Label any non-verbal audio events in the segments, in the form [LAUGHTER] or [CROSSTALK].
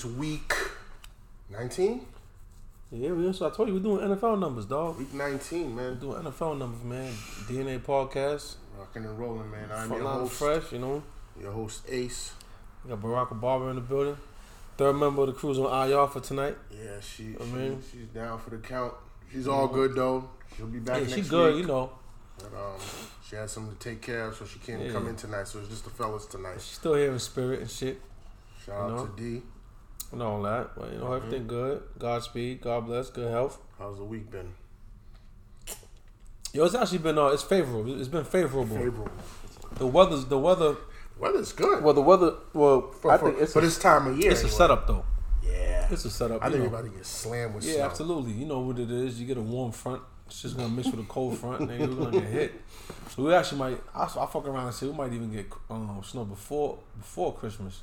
is week 19? Yeah, we also, I told you we're doing NFL numbers, dog. Week 19, We're man. doing NFL numbers, man. DNA podcast. Rocking and rolling, man. I'm your host, fresh, you know. your host Ace. We got Barack Obama in the building. Third member of the crew's on IR for tonight. Yeah, she, I she mean- she's down for the count. She's all good though. She'll be back Yeah, next she good, week. you know. But, um, she had something to take care of, so she can't Yeah. come in tonight. So it's just the fellas tonight. She's still here in spirit and shit. Shout You out know? to Dee. And all that. But, you know, everything good. Godspeed. God bless. Good health. How's the week been? Yo, it's actually been, uh, it's favorable. It's been favorable. Favorable. The weather's, the weather, Weather's good. well, the weather, well, for, I for, think it's, for a, this time of year. it's a setup, though. Yeah. It's a setup. I think know. we're about to get slammed with Yeah, snow. absolutely. You know what it is. You get a warm front. It's just gonna mix with a cold front, and we're gonna get hit. So we actually might. I, I fuck around and say we might even get um, snow before before Christmas.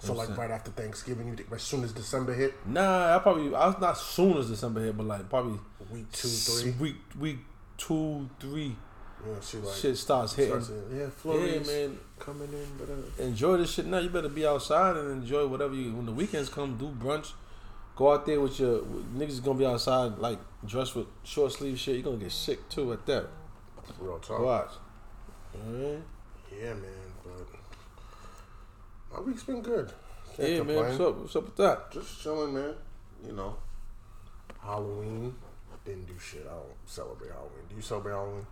So like right after Thanksgiving, you think as soon as December hit, Nah, I probably. I was not soon as December hit, but like probably week two, three, week week two three. Yeah, she like shit starts hitting. starts yeah, yeah, man. coming in, but uh, Enjoy this shit now. You better be outside and enjoy whatever you. When the weekends come, do brunch. Go out there with your niggas. is Gonna be outside like dressed with short sleeve shit. You're gonna get sick too at that. real talk. Watch. Yeah, man, my week's been good. Can't Yeah, man. What's up? What's up with that? Just chilling, man. You know, Halloween didn't do shit. I don't celebrate Halloween. Do you celebrate Halloween?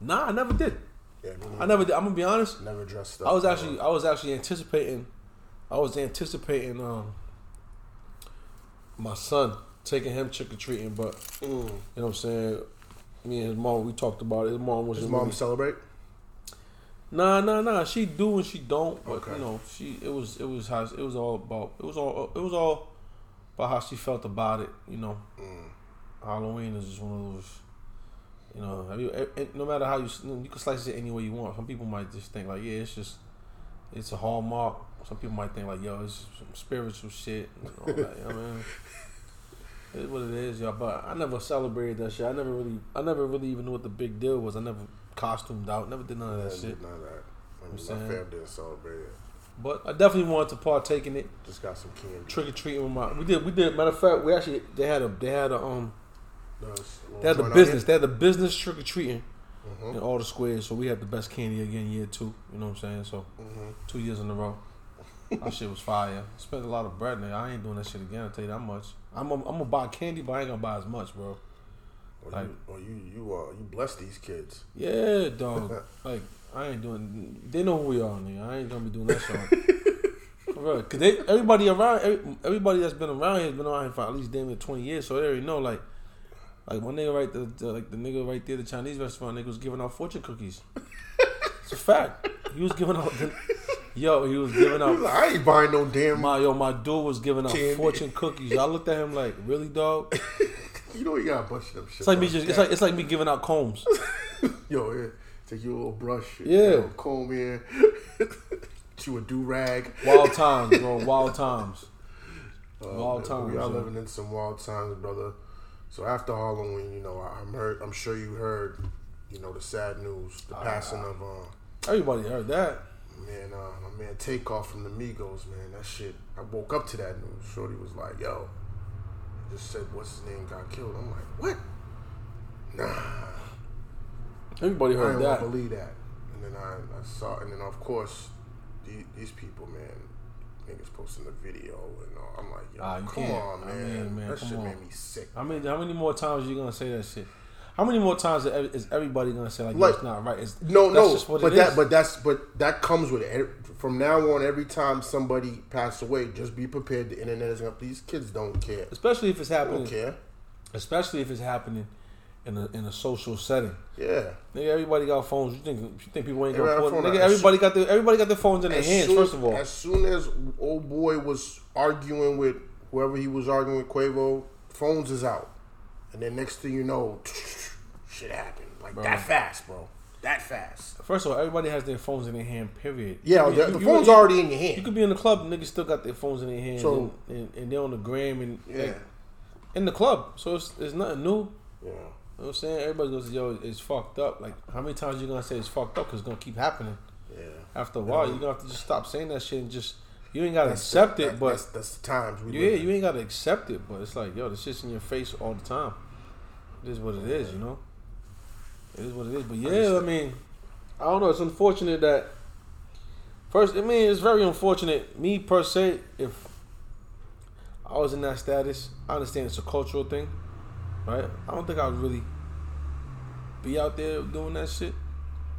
Nah, I never did. Yeah, I never did. I'm gonna be honest. never dressed up. I was uh, actually, I was actually anticipating, I was anticipating um my son taking him trick or treating, but Mm. you know what I'm saying. Me and his mom, we talked about it. His mom was His mom celebrate. Nah, nah, nah. She do and she don't. But Okay. you know, she it was it was how it was all about. It was all it was all about how she felt about it. You know, Mm. Halloween is just one of those. You know, have you, eh, eh, no matter how you you can slice it any way you want. Some people might just think like, yeah, it's just it's a hallmark. Some people might think like, yo, it's some spiritual shit. And all that, you know I mean? [LAUGHS] It's what it is, y'all. But I never celebrated that shit. I never really, I never really even knew what the big deal was. I never costumed out. Never did none of Yeah, that shit. did none of that. I mean, my saying? fam didn't celebrate it. But I definitely wanted to partake in it. Just got some candy. Trick or treating with my. We did. We did. Matter of fact, we actually they had a they had a um they had the business they had the business trick or treating onion. in all the squares. So we had the best candy again year two. You know what I'm saying? So Mhm. two years in a row. [LAUGHS] That shit was fire. Spent a lot of bread there. I ain't doing that shit again. I'll tell you that much. I'm I'm gonna buy candy, but I ain't gonna buy as much, bro. Or Like- you, or you, you, uh, you bless these kids. Yeah, dog. [LAUGHS] like I ain't doing. They know who we are, nigga. I ain't gonna be doing that shit. [LAUGHS] Real, cause they everybody around every, everybody that's been around here has been around here for at least damn near twenty years, so they already know. Like, like one nigga right the, the like the nigga right there, the Chinese restaurant nigga was giving out fortune cookies. it's a fact. He was giving out. yo, he was giving out. like, I ain't buying no damn. My yo, my dude was giving out Candy. fortune cookies. I looked at him like, really, dog? [LAUGHS] you know you gotta brush them shit. It's like me just. It's like it's like me giving out combs. [LAUGHS] Yo, yeah. Take your little brush. Yeah. Know, comb in. [LAUGHS] you a do rag. Wild [LAUGHS] times, bro. Wild times. Wild times. We are living in some wild times, brother. So after Halloween, you know, I'm heard. I'm sure you heard, you know, the sad news, the passing of uh, Everybody heard that. man, uh, my man Takeoff from the Migos, man. That shit. I woke up to that news. Shorty was like, "Yo," just said, "What's his name got killed?" I'm like, "What?" Nah, Everybody heard that. I didn't that. believe that. And then I, I saw, and then of course, these, these people, man, niggas posting the video and all. I'm like, yo, Ah, come can't. on, I man. mean, man, that shit on. made me sick. I mean, how many more times are you gonna say that shit? How many more times is everybody gonna say like, Like- "Yo, it's not right"? It's, No, no, but that, is. but that's, but that comes with it. From now on, every time somebody passes away, just be prepared. The internet is gonna. These kids don't care. especially if it's They happening, don't care. especially if it's happening in a in a social setting. Yeah. Nigga, everybody got phones. You think you think people ain't gonna got put? Nigga, everybody got their everybody got their phones in their hands. soon- First of all, as soon as old boy was arguing with whoever he was arguing with, Quavo, phones is out, and then next thing you know, shit happened like that fast, bro. That fast. first of all, everybody has their phones in their hand. Period. Yeah, You- the, you- the you- phone's you- already in your hand. You could be in the club, niggas still got their phones in their hands, So- and, and, and they're on the gram and Yeah, like, in the club. So it's, it's nothing new. yeah. You know what I'm saying? Everybody goes, yo, it's fucked up. Like, how many times you gonna say it's fucked up? Because it's gonna keep happening. Yeah. After a while, you're gonna have to just stop saying that shit and just You ain't gotta That's accept the, it, that- but that's, that's the times we yeah, live in. you ain't gotta accept it. But it's like, yo, this shit's in your face all the time. It is what it is, you know. It is what it is. But yeah, I mean, I don't know. It's unfortunate that first. I mean, it's very unfortunate. Me per se, if I was in that status, I understand it's a cultural thing, right? I don't think I'd really be out there doing that shit.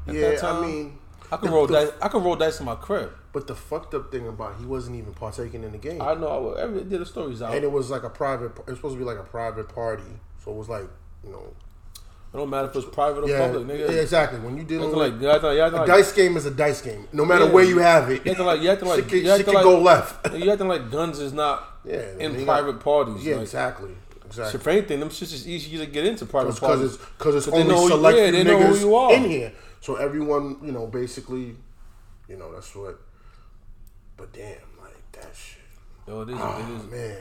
At yeah, that time. I mean, I could roll the- dice. I could roll dice in my crib. but the fucked up thing about he wasn't even partaking in the game, I know. I would, every did the stories out. and it was like a private. It was supposed to be like a private party, so it was like you know, It don't matter if it's private or yeah, public, nigga. yeah, exactly. When you dealing with like, you acting like, you acting a like, dice game is a dice game, no matter Yeah. where you have it. you acting like, you acting like, can, you acting like, go left. [LAUGHS] you acting like guns is not Yeah, in private parties. Yeah, like, exactly, exactly. If anything, them shits is easy to get into private because parties. it's because it's 'Cause they only know select yeah, they know who you are. in here. So everyone, you know, basically, you know, that's what. But damn, like that shit. Yo, it is. Oh, it ah, is. man,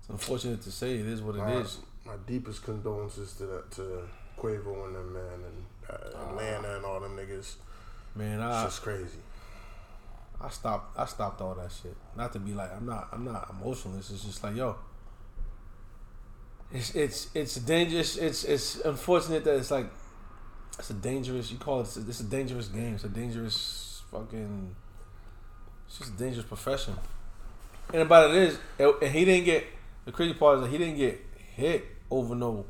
It's unfortunate to say. It is what it my, is. my deepest condolences to that to Quavo and them man and uh, Atlanta and all them niggas. Man, It's I just crazy. I stopped. I stopped all that shit. Not to be like I'm not. I'm not emotionless. It's just like yo. It's it's it's dangerous. It's it's unfortunate that it's like it's a dangerous. You call it. It's a, it's a dangerous game. It's a dangerous fucking. It's just a dangerous profession. And about it is, and he didn't get the crazy part is that he didn't get hit over no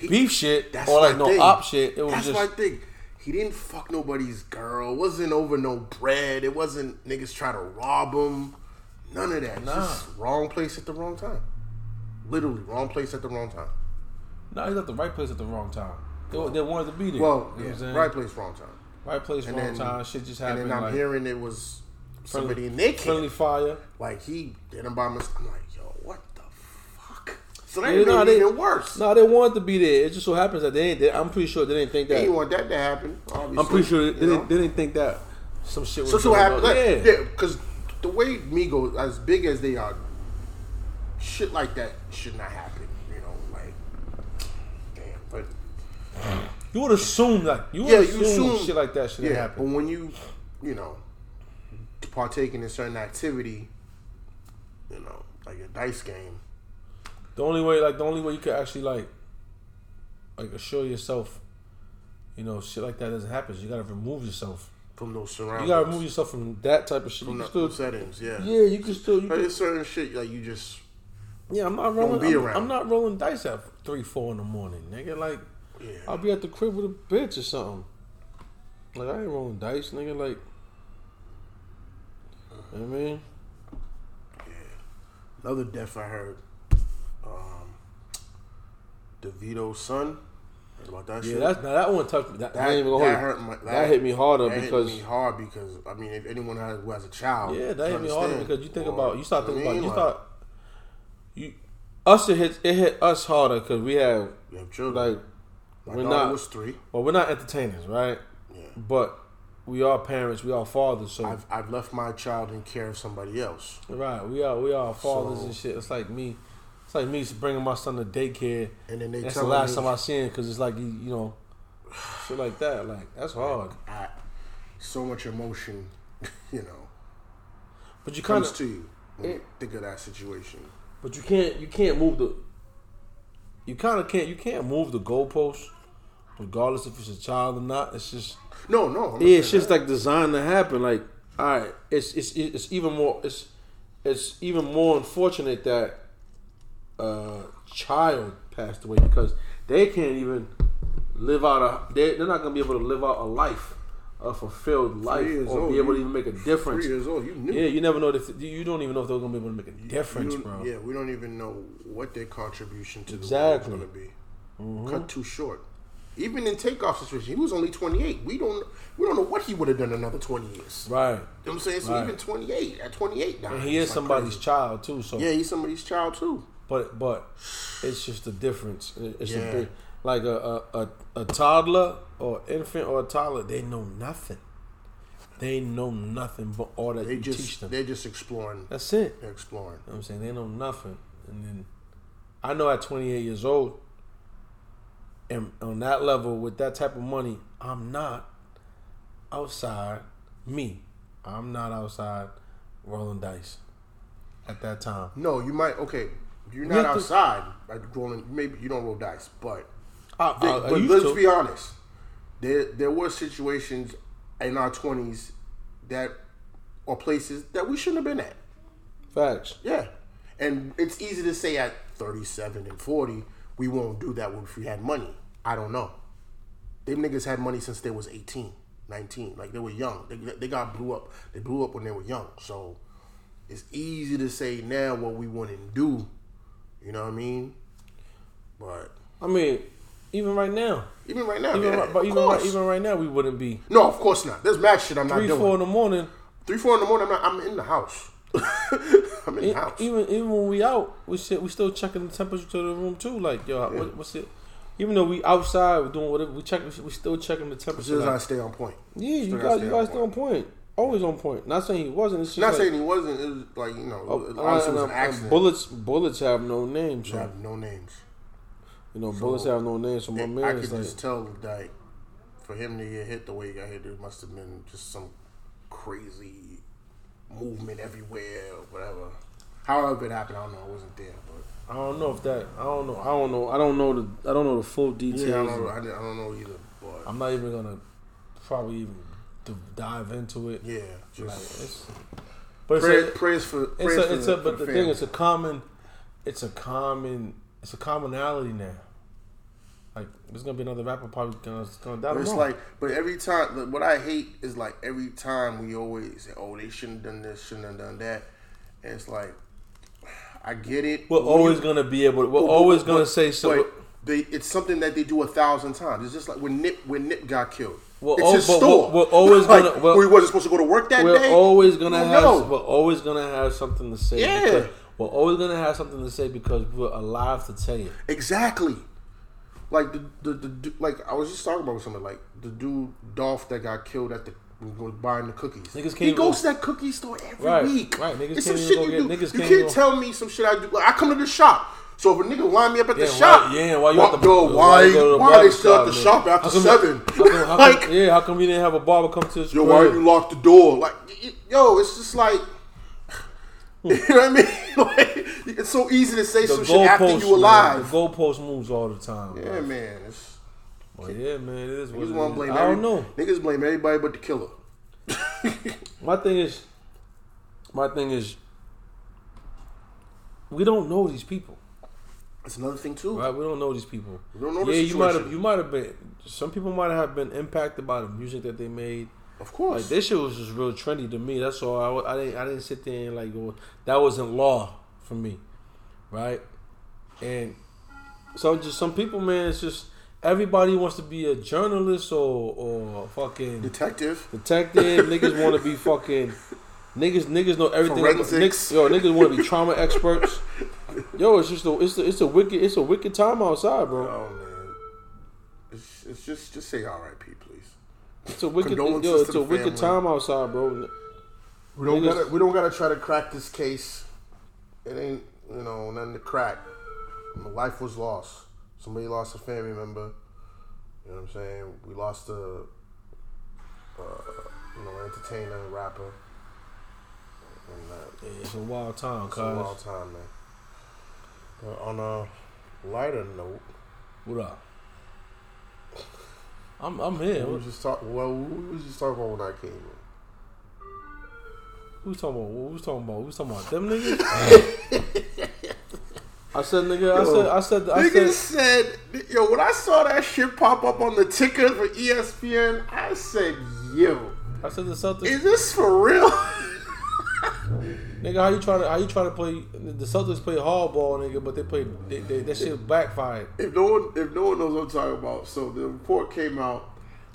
beef shit That's or like no thing. op shit. It was That's just my thing. He didn't fuck nobody's girl. It wasn't over no bread. It wasn't niggas try to rob him. None of that. Nah. Just wrong place at the wrong time. Literally wrong place at the wrong time. no, he's at the right place at the wrong time. They, they wanted to be there. Well, You know yeah, right place, wrong time. Right place, And wrong then- time. Shit just happened. And then I'm like, hearing it was friendly- somebody in their friendly camp. fire. Like he did him by mistake. I'm like, yo, what the fuck? So that Yeah, nah, they- even worse. No, they wanted to be there. It just so happens that they ain't. They, I'm pretty sure they didn't think that. They that. didn't want that to happen. Obviously, I'm pretty sure they, they, didn't, they didn't think that some shit was So so happened. Like, Yeah. yeah, because the way Migos, as big as they are, shit like that should not happen. You know, like, damn. But You would assume like you would yeah, assume, you assume shit like that should yeah, happen. but when you, you know, partaking in certain activity, you know, like a dice game. The only way, like the only way you could actually like, like assure yourself, you know, shit like that doesn't happen. is You gotta remove yourself. From those surroundings. You gotta remove yourself from that type of shit. from You still, settings, yeah. yeah, you can still. You But there's certain shit like you just yeah, I'm not rolling. be I'm. I'm not rolling dice at three, four in the morning, nigga. Like yeah. I'll be at the crib with a bitch or something. Like I ain't rolling dice, nigga. Like, you know what I mean, yeah. Another death I heard. Um, Davido's son. Heard about that yeah, shit? that's now that one touched me. That, that, that hurt my, that hit me harder that because hit me hard because I mean if anyone has, who has a child yeah, that hit me harder because you think Or, about you start thinking I about you mean? start you us it hit it hit us harder because we have you have children. like my we're not was three. well we're not entertainers right Yeah. but we are parents we are fathers so I've I've left my child in care of somebody else. right we are we are fathers So- and shit it's like me it's like me bringing my son to daycare And then they That's the last time I seen it because it's like you, you know, shit like that. Like that's hard. I, so much emotion, [LAUGHS] you know, But you kinda, to you when you think of that situation. but you can't, you can't move the. You kind of can't, you can't move the goalpost, regardless if it's a child or not. It's just, No, no. Yeah, it's just like designed to happen. Like, all right, it's it's it's even more, it's it's even more unfortunate that a child passed away because they can't even live out a. They, they're not gonna be able to live out a life, a fulfilled life, or old, be able to even make a difference. Three years old, you knew. Yeah, you never know if you don't even know if they're gonna be able to make a difference, bro. Yeah, we don't even know what their contribution to the Exactly. world is going to be. Mm-hmm. Cut too short. Even in takeoff situation, he was only 28. We don't we don't know what he would have done another 20 years. Right, You know what I'm saying? So Right. even 28, at 28 now. and he is like somebody's crazy. child too. So Yeah, he's somebody's child too. But but it's just a difference. It's Yeah. a big, like a, a, a toddler or infant or a toddler. They know nothing. They know nothing but all that They you just teach them. they're just exploring. That's it. They're exploring. You know what I'm saying they know nothing. And then I know at 28 years old, and on that level with that type of money, I'm not outside. Me, I'm not outside rolling dice at that time. No, you might. Okay, you're You not have to- outside. Like rolling, maybe you don't roll dice, but I, I- I but let's to. be honest. There there were situations in our twenties that or places that we shouldn't have been at. Facts. Yeah, and it's easy to say at thirty seven and forty we won't do that if we had money. I don't know. Them niggas had money since they was 18, 19. Like they were young. They they got blew up. They blew up when they were young. So it's easy to say now what we wouldn't do. You know what I mean? But I mean, even right now, even right now, even yeah, right, but even right, even right now, we wouldn't be no, of course not. There's mad shit I'm not doing. Three four in the morning. Three, four in the morning. I'm, not, I'm in the house. [LAUGHS] I'm in the house. Even even when we out, we sit, we still checking the temperature to the room too. Like yo, what, what's it? Even though we outside, we're doing whatever. We check. We still checking the temperature. soon as I stay on point. yeah, you guys, you stay guys still on point. Always on point. Not saying he wasn't. It's just Not like, saying he wasn't. It was like you know, oh, honestly, was an um, accident. bullets, bullets have no names. They So have no names. you know, bullets have no names. So my man I could like, just tell that for him to get hit the way he got hit, there must have been just some crazy movement everywhere, or whatever. However it happened, I don't know. I wasn't there, but I don't know if that. I don't know. I don't know. I don't know the. I don't know the full details. yeah, I don't know. I, I don't know either. But I'm not even gonna probably even d- dive into it. yeah, Like, just it's, but it's pray, a, prayers for it's a, for it's the, a, but the thing it's a common, it's a common, it's a commonality now. Like there's gonna be another rapper probably gonna gonna die But it's like, but every time, like, what I hate is like every time we always say, "Oh, they shouldn't have done this, shouldn't have done that," and it's like, [SIGHS] I get it. we're always you- gonna be able. to We're but- always but- gonna but- say so. They, it's something that they do a thousand times. It's just like when Nip when Nip got killed. Well, it's oh, his store. we're- we're always like, gonna- well- we wasn't supposed to go to work that we're day. always gonna Well, have. no. We're always gonna have something to say. Yeah. We're always gonna have something to say because we're alive to tell you. Exactly. Like the, the the like I was just talking about something like the dude Dolph that got killed at the was buying the cookies. Niggas can't he goes go- to that cookie store every Right, week. right. Niggas It's can't some shit go you get- do. you can't tell me some shit I do. Like, I come to the shop. So if a nigga line me up at the Yeah, shop, why, yeah, why you why, at the yo, why, to the why they still at the man? shop after come- seven? How come, how come, [LAUGHS] like, yeah, how come you didn't have a barber come to the yo, why you locked the door? Like, yo, it's just like, [LAUGHS] you know what I mean? [LAUGHS] like, it's so easy to say The some shit after you man, alive. The goalpost moves all the time. yeah, bro. man. It's, But yeah, man, it is what niggas want to blame. I every- don't know. Niggas blame everybody but the killer. My thing is, my thing is, we don't know these people, That's another thing too. right? We don't know these people. We don't know yeah, you might have, you might have been. Some people might have been impacted by the music that they made. Of course. Like this shit was just real trendy to me. That's all. I, I didn't. I didn't sit there and like go. That wasn't law for me, right? And so just some people, man. It's just everybody wants to be a journalist or or fucking Detective. detective. [LAUGHS] niggas want to be fucking. Niggas, niggas know everything. Forensics. Niggas, yo, niggas want to be trauma experts. Yo, it's just a, it's a, it's a wicked, it's a wicked time outside, bro. Oh man. It's, it's just just say R.I.P. please. It's a wicked, yo, it's a wicked family. time outside, bro. We don't Niggas- gotta we don't gotta try to crack this case. It ain't you know nothing to crack. My life was lost. Somebody lost a family member. You know what I'm saying? We lost a uh, you know entertainer, rapper. And uh, Yeah, it's a wild time, it's a wild time, man. But on a lighter note, What up? I'm I'm here. we was just talk. Well, we was just talking about when I came in. Who's talking about? What was talking about? Who's talking about them niggas? [LAUGHS] I said, nigga. I said, I said, I Niggas said. said, yo, when I saw that shit pop up on the ticker for ESPN, I said, yo, I said the Celtics. is this for real? [LAUGHS] Nigga, how you try to how you try to play? The Celtics play hardball, nigga, but they play they, they, that shit backfired. if no one, if no one knows what I'm talking about, so the report came out.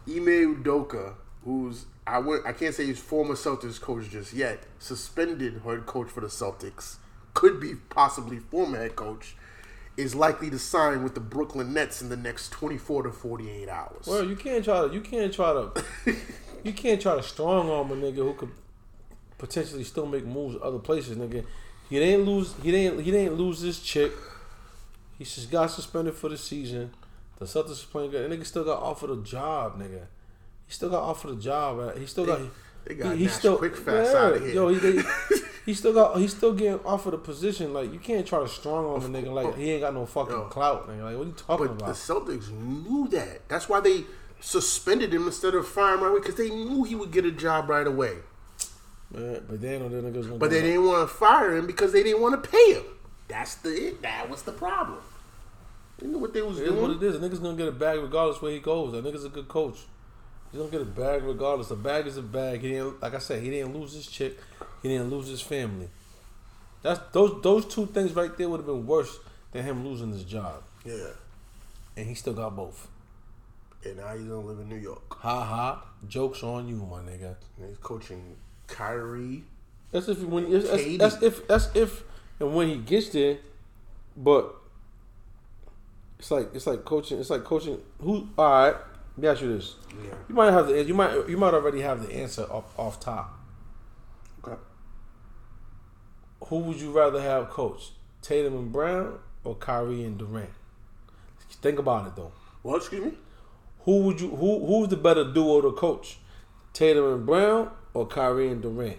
Ime Udoka, who's I went, I can't say he's former Celtics coach just yet, suspended head coach for the Celtics, could be possibly former head coach, is likely to sign with the Brooklyn Nets in the next 24 to 48 hours. Well, you can't try to you can't try to [LAUGHS] you can't try to strong arm a nigga who could potentially still make moves other places, nigga. He didn't lose he didn't he didn't lose this chick. He just got suspended for the season. The Celtics is playing good. The nigga still got offered a job, nigga. He still got offered a job. Right? He still got. They got he, he still quick fast outta here. Yo, he, they, [LAUGHS] he still got he's still getting offered a position. Like you can't try to strong arm a nigga like he ain't got no fucking Yo. clout. Nigga. Like what are you talking But the? Celtics knew that. That's why they suspended him instead of firing right away because they knew he would get a job right away. But they know that niggas gonna. But they didn't want to fire him because they didn't want to pay him. That's the that was the problem. You know what they was It is what it is. A nigga's gonna get a bag regardless where he goes. That nigga's a good coach. He's gonna get a bag regardless. A bag is a bag. He didn't, like I said, he didn't lose his chick. He didn't lose his family. That's those those two things right there would have been worse than him losing his job, Yeah. and he still got both. And now he's gonna live in New York. Ha ha. Jokes on you, my nigga. And he's coaching Kyrie. That's if when that's, that's, if that's if and when he gets there, but it's like it's like coaching. It's like coaching. Who? All right. Let me ask you this. Yeah. You might have the you might you might already have the answer off, off top. Okay. Who would you rather have coach? Tatum and Brown or Kyrie and Durant? Think about it though. Well, excuse me. Who would you who who's the better duo to coach? Tatum and Brown or Kyrie and Durant?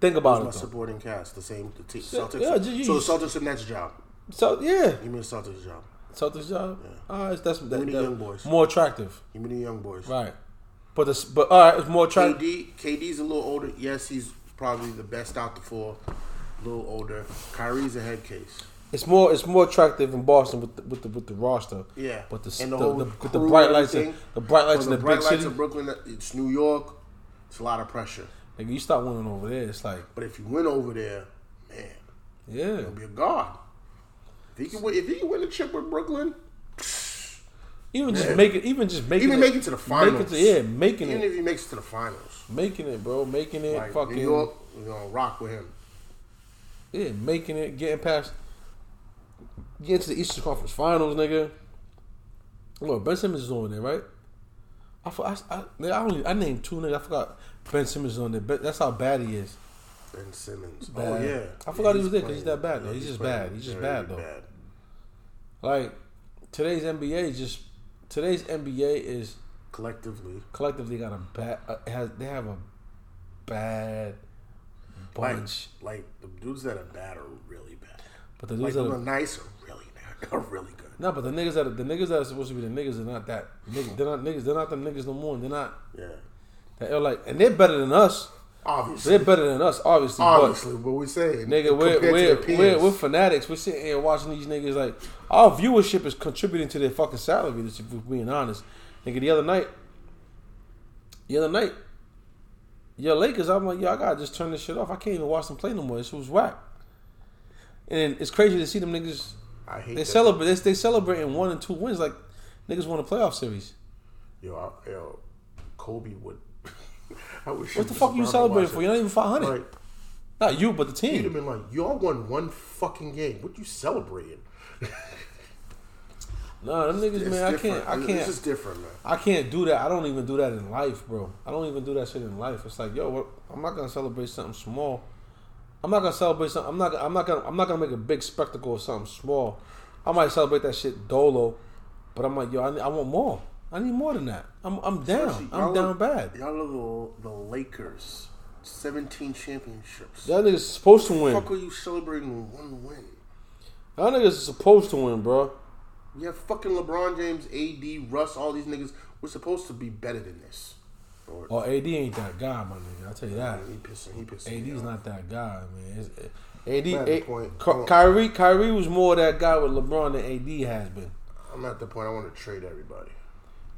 Think about Who's my though. supporting cast? The same. The team. Celtics. yeah, use- so the Celtics the next job. So yeah, Give me the Celtics job. Celtics job. Ah, it's that's that, the that- young boys. more attractive, Give me the young boys. right? But the but all right, it's more attractive. KD. KD's a little older. Yes, he's probably the best out the four. A little older. Kyrie's a head case. It's more it's more attractive in Boston with the, with the with the roster. Yeah, But the and the, the the, with the bright lights the bright lights in the, bright big lights city. of Brooklyn, it's New York. It's a lot of pressure. Nigga, you start winning over there, it's like But if you win over there, man, yeah. you'll be a god. If he can win, if he can win a chip with Brooklyn, [SIGHS] Even just make it, even just make it. even it, make it to the finals. Make it to, yeah, making even it, if he makes it to the finals, making it, bro, making it, like fucking, New York, we're gonna rock with him. yeah, making it, getting past, getting to the Eastern Conference Finals, nigga. Look, Ben Simmons is on there, right? I I, I, I only I named two niggas. I forgot Ben Simmons is on there. That's how bad he is. Ben Simmons. Bad. Oh yeah, I forgot he was there because he's that bad, though. yeah, He's just playing bad. He's just very bad, though. Like today's NBA, just today's NBA is Collectively, collectively got a bad. Uh, has they have a bad like, bunch, like the dudes that are bad are really bad. but the Like dudes that are, nice are really bad. [LAUGHS] Are really good. no, but the niggas that are, the niggas that are supposed to be the niggas are not that. Niggas, they're not niggas. They're not the niggas no more. They're not. Yeah, They're like, and they're better than us. obviously, They're better than us, obviously. obviously. But we say, nigga, we're we're, we're we're fanatics. We're sitting here watching these niggas like our viewership is contributing to their fucking salary. If we're being honest, nigga, the other night, the other night, your Lakers. I'm like, yo, I gotta just turn this shit off. I can't even watch them play no more. This was whack. And it's crazy to see them niggas. I hate They celebrate. They, they celebrating one and two wins like niggas won a playoff series. Yo, I, yo, Kobe would. I wish. What the fuck are you celebrating for? You're not even 500. Like, Not you, but the he'd have team. been like, y'all won one fucking game. What you celebrating? [LAUGHS] Nah, them niggas, It's man. I can't. I can't. This is different, man. I can't do that. I don't even do that in life, bro. I don't even do that shit in life. It's like, yo, what, I'm not gonna celebrate something small. I'm not gonna celebrate something. I'm not. I'm not gonna. I'm not gonna make a big spectacle of something small. I might celebrate that shit dolo, but I'm like, yo, I, I want more. I need more than that. I'm. I'm down. I'm down are- bad. Y'all are the, the Lakers. 17 championships. Y'all niggas supposed to win. fuck are you celebrating one win? Y'all niggas supposed to win, bro. You have fucking LeBron James, AD, Russ, all these niggas. We're supposed to be better than this. Or, Oh, AD ain't that guy, my nigga. I tell you that. he pissing. He pissing. AD's not that guy, man. It's, AD, I'm at the A- point- Ky- Kyrie, Kyrie was more that guy with LeBron than AD has been. I'm at the point I want to trade everybody.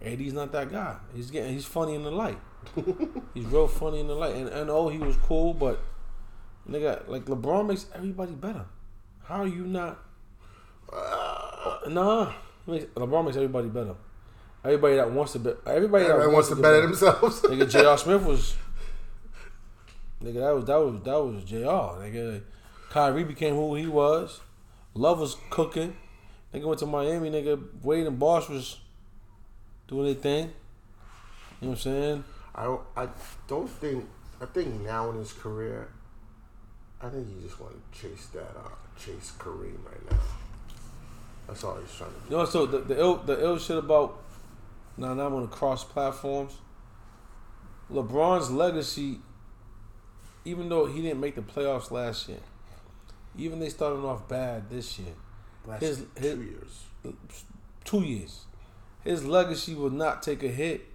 AD's not that guy. He's getting he's funny in the light. [LAUGHS] he's real funny in the light. And and oh he was cool, but nigga like LeBron makes everybody better. How are you not Uh, Nah. makes- LeBron makes everybody better. Everybody that wants to be everybody, Everybody that wants to get better themselves. Nigga J.R. [LAUGHS] Smith was Nigga that was that was that was J.R. Nigga Kyrie became who he was. Love was cooking. Nigga went to Miami, nigga Wade and Bosh was doing their thing. You know what I'm saying? I don't, I don't think. I think now in his career, I think he just want to chase that. Uh, chase Kareem right now. That's all he's trying to do. You know, so the the ill the ill shit about now now I'm on the cross platforms. LeBron's legacy even though he didn't make the playoffs last year, even they started off bad this year, Last his- two his- years. two years, his legacy will not take a hit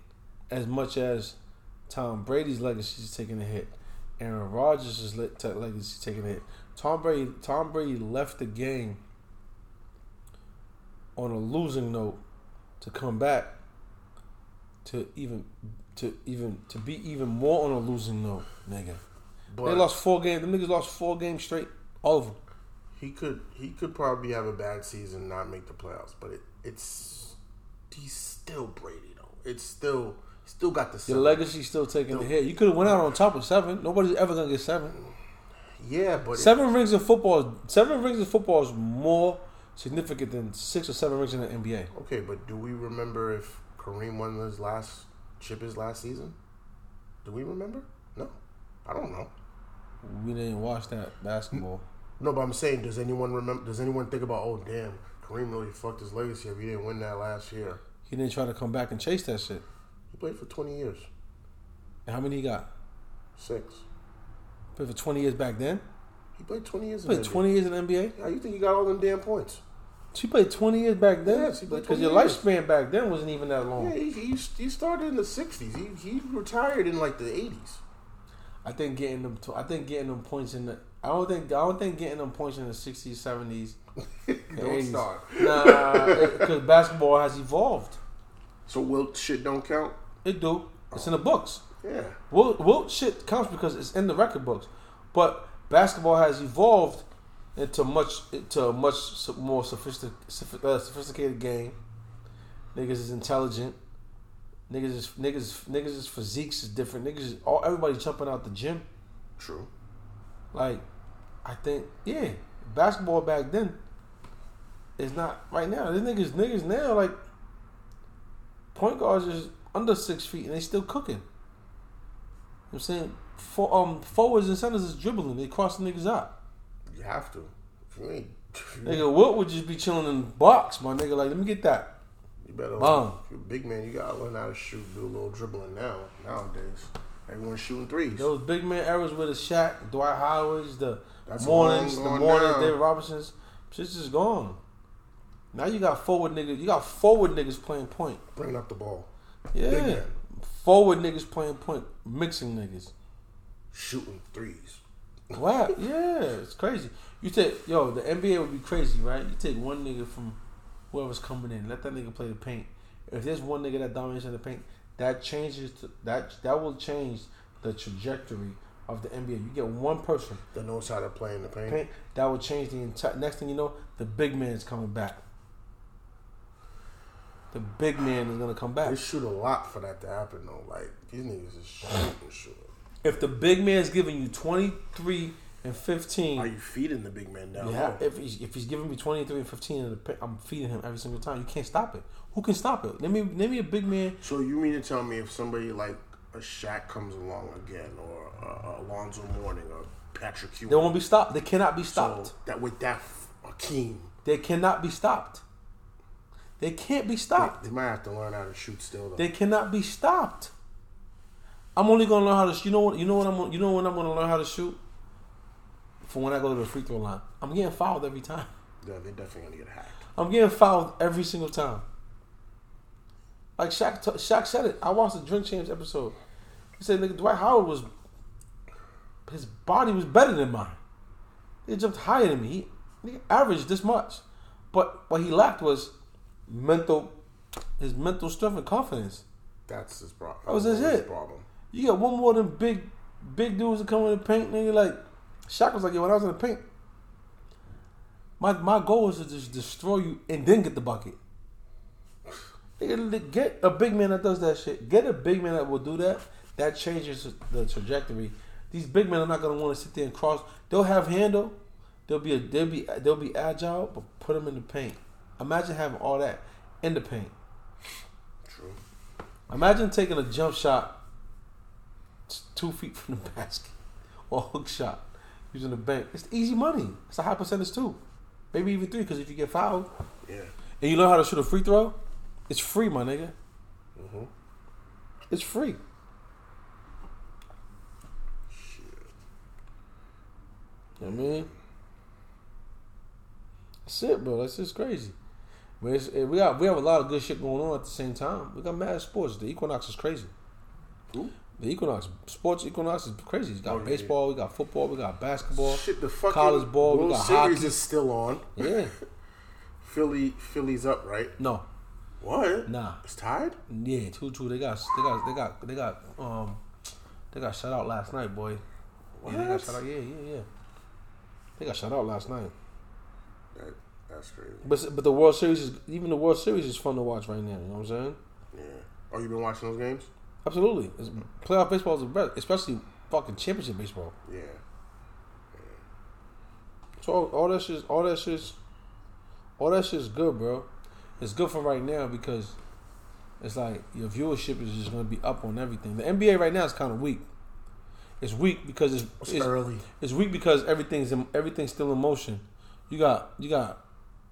as much as Tom Brady's legacy is taking a hit. Aaron Rodgers' le- legacy is taking a hit. Tom Brady, Tom Brady left the game on a losing note to come back to even to even to be even more on a losing note, nigga. But they lost four games. The niggas lost four games straight. All of them. he could he could probably have a bad season, and not make the playoffs. But it, it's he's still Brady though. It's still still got the Your seven. legacy's still taking the hit. You could have went out on top of seven. Nobody's ever gonna get seven. Yeah, but it- Seven rings in football. Seven rings in football is more significant than six or seven rings in the NBA. okay, but do we remember if Kareem won his last chip his last season? Do we remember? No, I don't know. We didn't watch that basketball. No, but I'm saying, does anyone remember? Does anyone think about? Oh, damn, Kareem really fucked his legacy if he didn't win that last year. He didn't try to come back and chase that shit. He played for 20 years, And how many he got? six. Played for twenty years back then. He played 20 years. Played in the twenty years in the NBA. Yeah, you think he got all them damn points? She played twenty years back then. Yes, he played because your years. lifespan back then wasn't even that long. Yeah, he, he, he started in the 60s. He, he retired in like the 80s. I think getting them. To, I think getting them points in the. I don't think. I don't think getting them points in the sixties, seventies. [LAUGHS] Don't start. Nah, because basketball has evolved. So Wilt shit don't count? It do. It's in the books. Yeah. Wilt, Wilt shit counts because it's in the record books. But basketball has evolved into much into a much more sophistic, uh, sophisticated game. Niggas is intelligent. Niggas is niggas niggas is physiques is different. Niggas is all everybody jumping out the gym. True. Like, I think yeah, basketball back then is not right now. These niggas niggas now like point guards is under six feet and they still cooking. You know what I'm saying for um forwards and centers is dribbling. They cross the niggas out. You have to. If you you, [LAUGHS] Nigga, Wilt would just be chilling in the box, my nigga. Like, let me get that. you better. Bomb. If you're a big man, you gotta learn how to shoot, do a little dribbling now. Nowadays, everyone's shooting threes. Those big man eras with the Shaq, Dwight Howards, the That's Mournings, the Mournings, now. David Robinsons, shit's just gone. Now you got forward niggas. You got forward niggas playing point. Bringing up the ball, Yeah, forward niggas playing point, mixing niggas. shooting threes. Wow, [LAUGHS] yeah, it's crazy. You take yo, the NBA would be crazy, right? You take one nigga from whoever's coming in, let that nigga play the paint. If there's one nigga that dominates in the paint, that changes to, that that will change the trajectory of the NBA. You get one person That knows how to play in the paint. paint, that will change the entire. Next thing you know, the big man is coming back. The big man is gonna come back. They shoot a lot for that to happen though. Like these niggas is shooting, shooting. If the big man's giving you twenty three and fifteen, Are you feeding the big man down Yeah, if he's if he's giving me twenty three and fifteen, in the I'm feeding him every single time. You can't stop it. Who can stop it? Name me name me a big man. So you mean to tell me if somebody like a Shaq comes along again, or uh, Alonzo Mourning, or Patrick Ewing, They won't be stopped. They cannot be so stopped. that with that Akeem, They cannot be stopped. They can't be stopped. they might have to learn how to shoot still though. They cannot be stopped. I'm only gonna learn how to. You know what? You know what I'm. gonna- You know when I'm gonna learn how to shoot. For when I go to the free throw line, I'm getting fouled every time. yeah, they're definitely gonna get hacked. I'm getting fouled every single time. Like Shaq, t- Shaq said it. I watched the Drink Champs episode. He said, "Nigga, Dwight Howard was his body was better than mine. He jumped higher than me. He nigga, averaged this much, but what he lacked was mental, his mental strength and confidence. That's his problem. That was his hit. problem. You got one more than big, big dudes that come in the paint, nigga. Like Shaq was like, yo, when I was in the paint, my my goal was to just destroy you and then get the bucket. Nigga, get a big man that does that shit. Get a big man that will do that. That changes the trajectory. These big men are not gonna want to sit there and cross. They'll have handle. They'll be a, they'll be they'll be agile, but put them in the paint. Imagine having all that in the paint. True. Imagine taking a jump shot two feet from the [LAUGHS] basket or a hook shot using the bank. It's easy money. It's a high percentage too. Maybe even three, because if you get fouled Yeah. and you learn how to shoot a free throw, it's free, my nigga. Mhm. It's free. Shit. You know what I mean? That's it, bro. That's just crazy. But it's, it, we got we have a lot of good shit going on at the same time. We got mad sports. The Equinox is crazy. Who? The Equinox sports Equinox is crazy. We got Oh, yeah. baseball, we got football, we got basketball. Shit, the fucking college ball, we World got Series hockey. is still on. Yeah, [LAUGHS] Philly, Philly's up, right? no, What? nah, It's tied. yeah, two two. They got they got they got they got um they got shut out last night, boy. Yeah, they got shut out. Yeah, yeah, yeah. They got shut out last night. That, that's crazy. But but the World Series is even the World Series is fun to watch right now. You know what I'm saying? Yeah. Oh, you been watching those games? Absolutely. It's, playoff baseball is the best, especially fucking championship baseball. Yeah. So all, all that shit, all that shit, all that shit's good, bro. It's good for right now because it's like your viewership is just gonna be up on everything. The NBA right now is kind of weak. It's weak because it's It's, it's, early. it's weak because everything's in, everything's still in motion. You got you got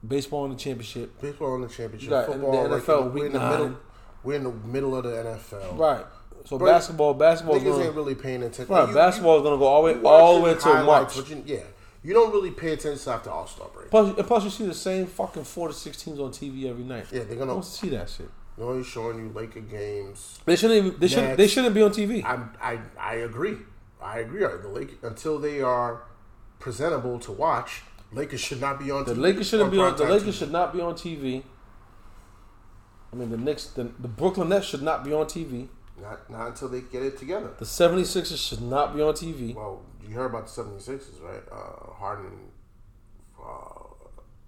baseball in the championship, Baseball in the championship. You got Football. the like, NFL we're in week the middle. We're in the middle of the NFL. right? So basketball, basketball's Niggas gonna, ain't really paying attention. right. Basketball is gonna go all the way all the way until March. you- yeah, you don't really pay attention after All Star break. Plus, and plus, you see the same fucking four to six teams on TV every night. Yeah, they're gonna. want to see that shit. They're only showing you Laker games. They shouldn't. Even, they should. They shouldn't be on TV. I I I agree. I agree. The Lakers until they are presentable to watch, Lakers should not be on. The TV, Lakers shouldn't be on. The Lakers TV. should not be on TV. I mean, the Knicks, the, the Brooklyn Nets should not be on TV. not not until they get it together. The 76ers should not be on TV. Well, you heard about the 76ers, right? Uh, Harden uh,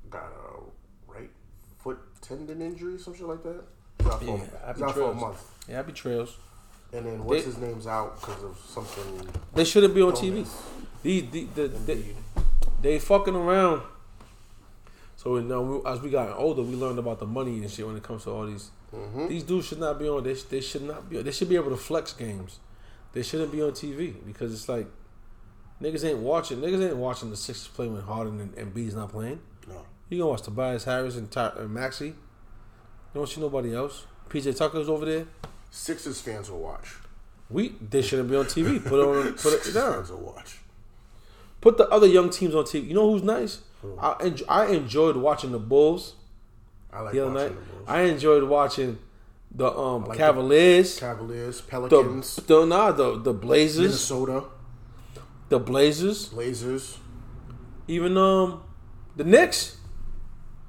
got a right foot tendon injury, some shit like that. He's out for, Yeah, he's out for a trails. month. Yeah, happy trails. And then what's They- his name's out because of something. They shouldn't be on TV. The, the, the, they, they fucking around. So you know, we- as we got older, we learned about the money and shit when it comes to all these. Mhm. These dudes should not be on. They, they should not be. They should be able to flex games. They shouldn't be on TV because it's like niggas ain't watching. Niggas ain't watching the Sixers play when Harden and, and B's not playing. No. You gonna watch Tobias Harris and, Ty, and Maxey. You don't see nobody else. PJ Tucker's over there. Sixers fans will watch. We they shouldn't be on TV. Put it on. Put it Sixers down. fans will watch. Put the other young teams on TV. You know who's nice? I enj- I enjoyed watching the Bulls I like the other watching night. the Bulls. I enjoyed watching the um like Cavaliers. Cavaliers, The, Pelicans, the nah the the Blazers, Minnesota, the Blazers, Blazers. even um the Knicks,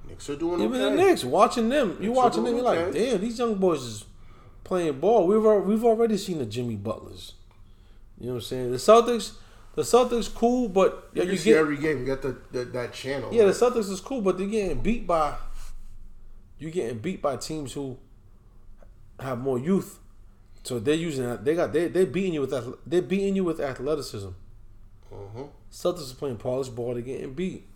Knicks are doing even okay. the Knicks. Watching them, you Knicks are watching them, you're like, damn, these young boys is playing ball. We've we've already seen the Jimmy Butlers. You know what I'm saying? The Celtics, the Celtics cool, but You you, see get every game. You got the, the that channel. Yeah, the Celtics is cool, but they're getting beat by you're getting beat by teams who have more youth. So they're using that. They got they they beating you with that. They're beating you with athleticism. Mhm. Celtics is playing polished ball. They're getting beat.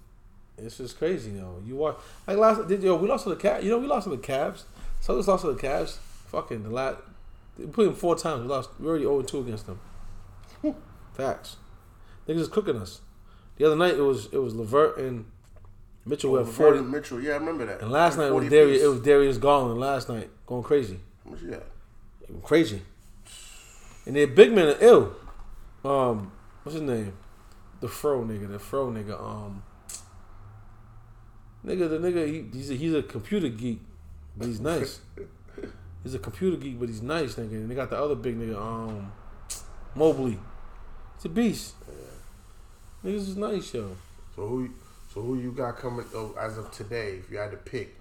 It's just crazy, you know. You watch like last did yo we lost to the Cavs. You know we lost to the Cavs. Celtics lost to the Cavs. Fucking the last. They put them four times. We lost. We already 0 2 against them. Facts. Niggas is cooking us. The other night it was it was LeVert and Mitchell who had forty. and Mitchell. Yeah, I remember that. And last night it was 40 Darius. It was Darius Garland. Last night going crazy, How much you got? crazy. And their big men are ill. Um, what's his name? The fro nigga. The fro nigga. Um, nigga. The nigga. He, he's a, he's a computer geek, but he's nice. [LAUGHS] he's a computer geek, but he's nice, nigga. And they got the other big nigga. Um, Mobley. It's a beast. Niggas is nice, yo. So who? So who you got coming? Oh, as of today, if you had to pick,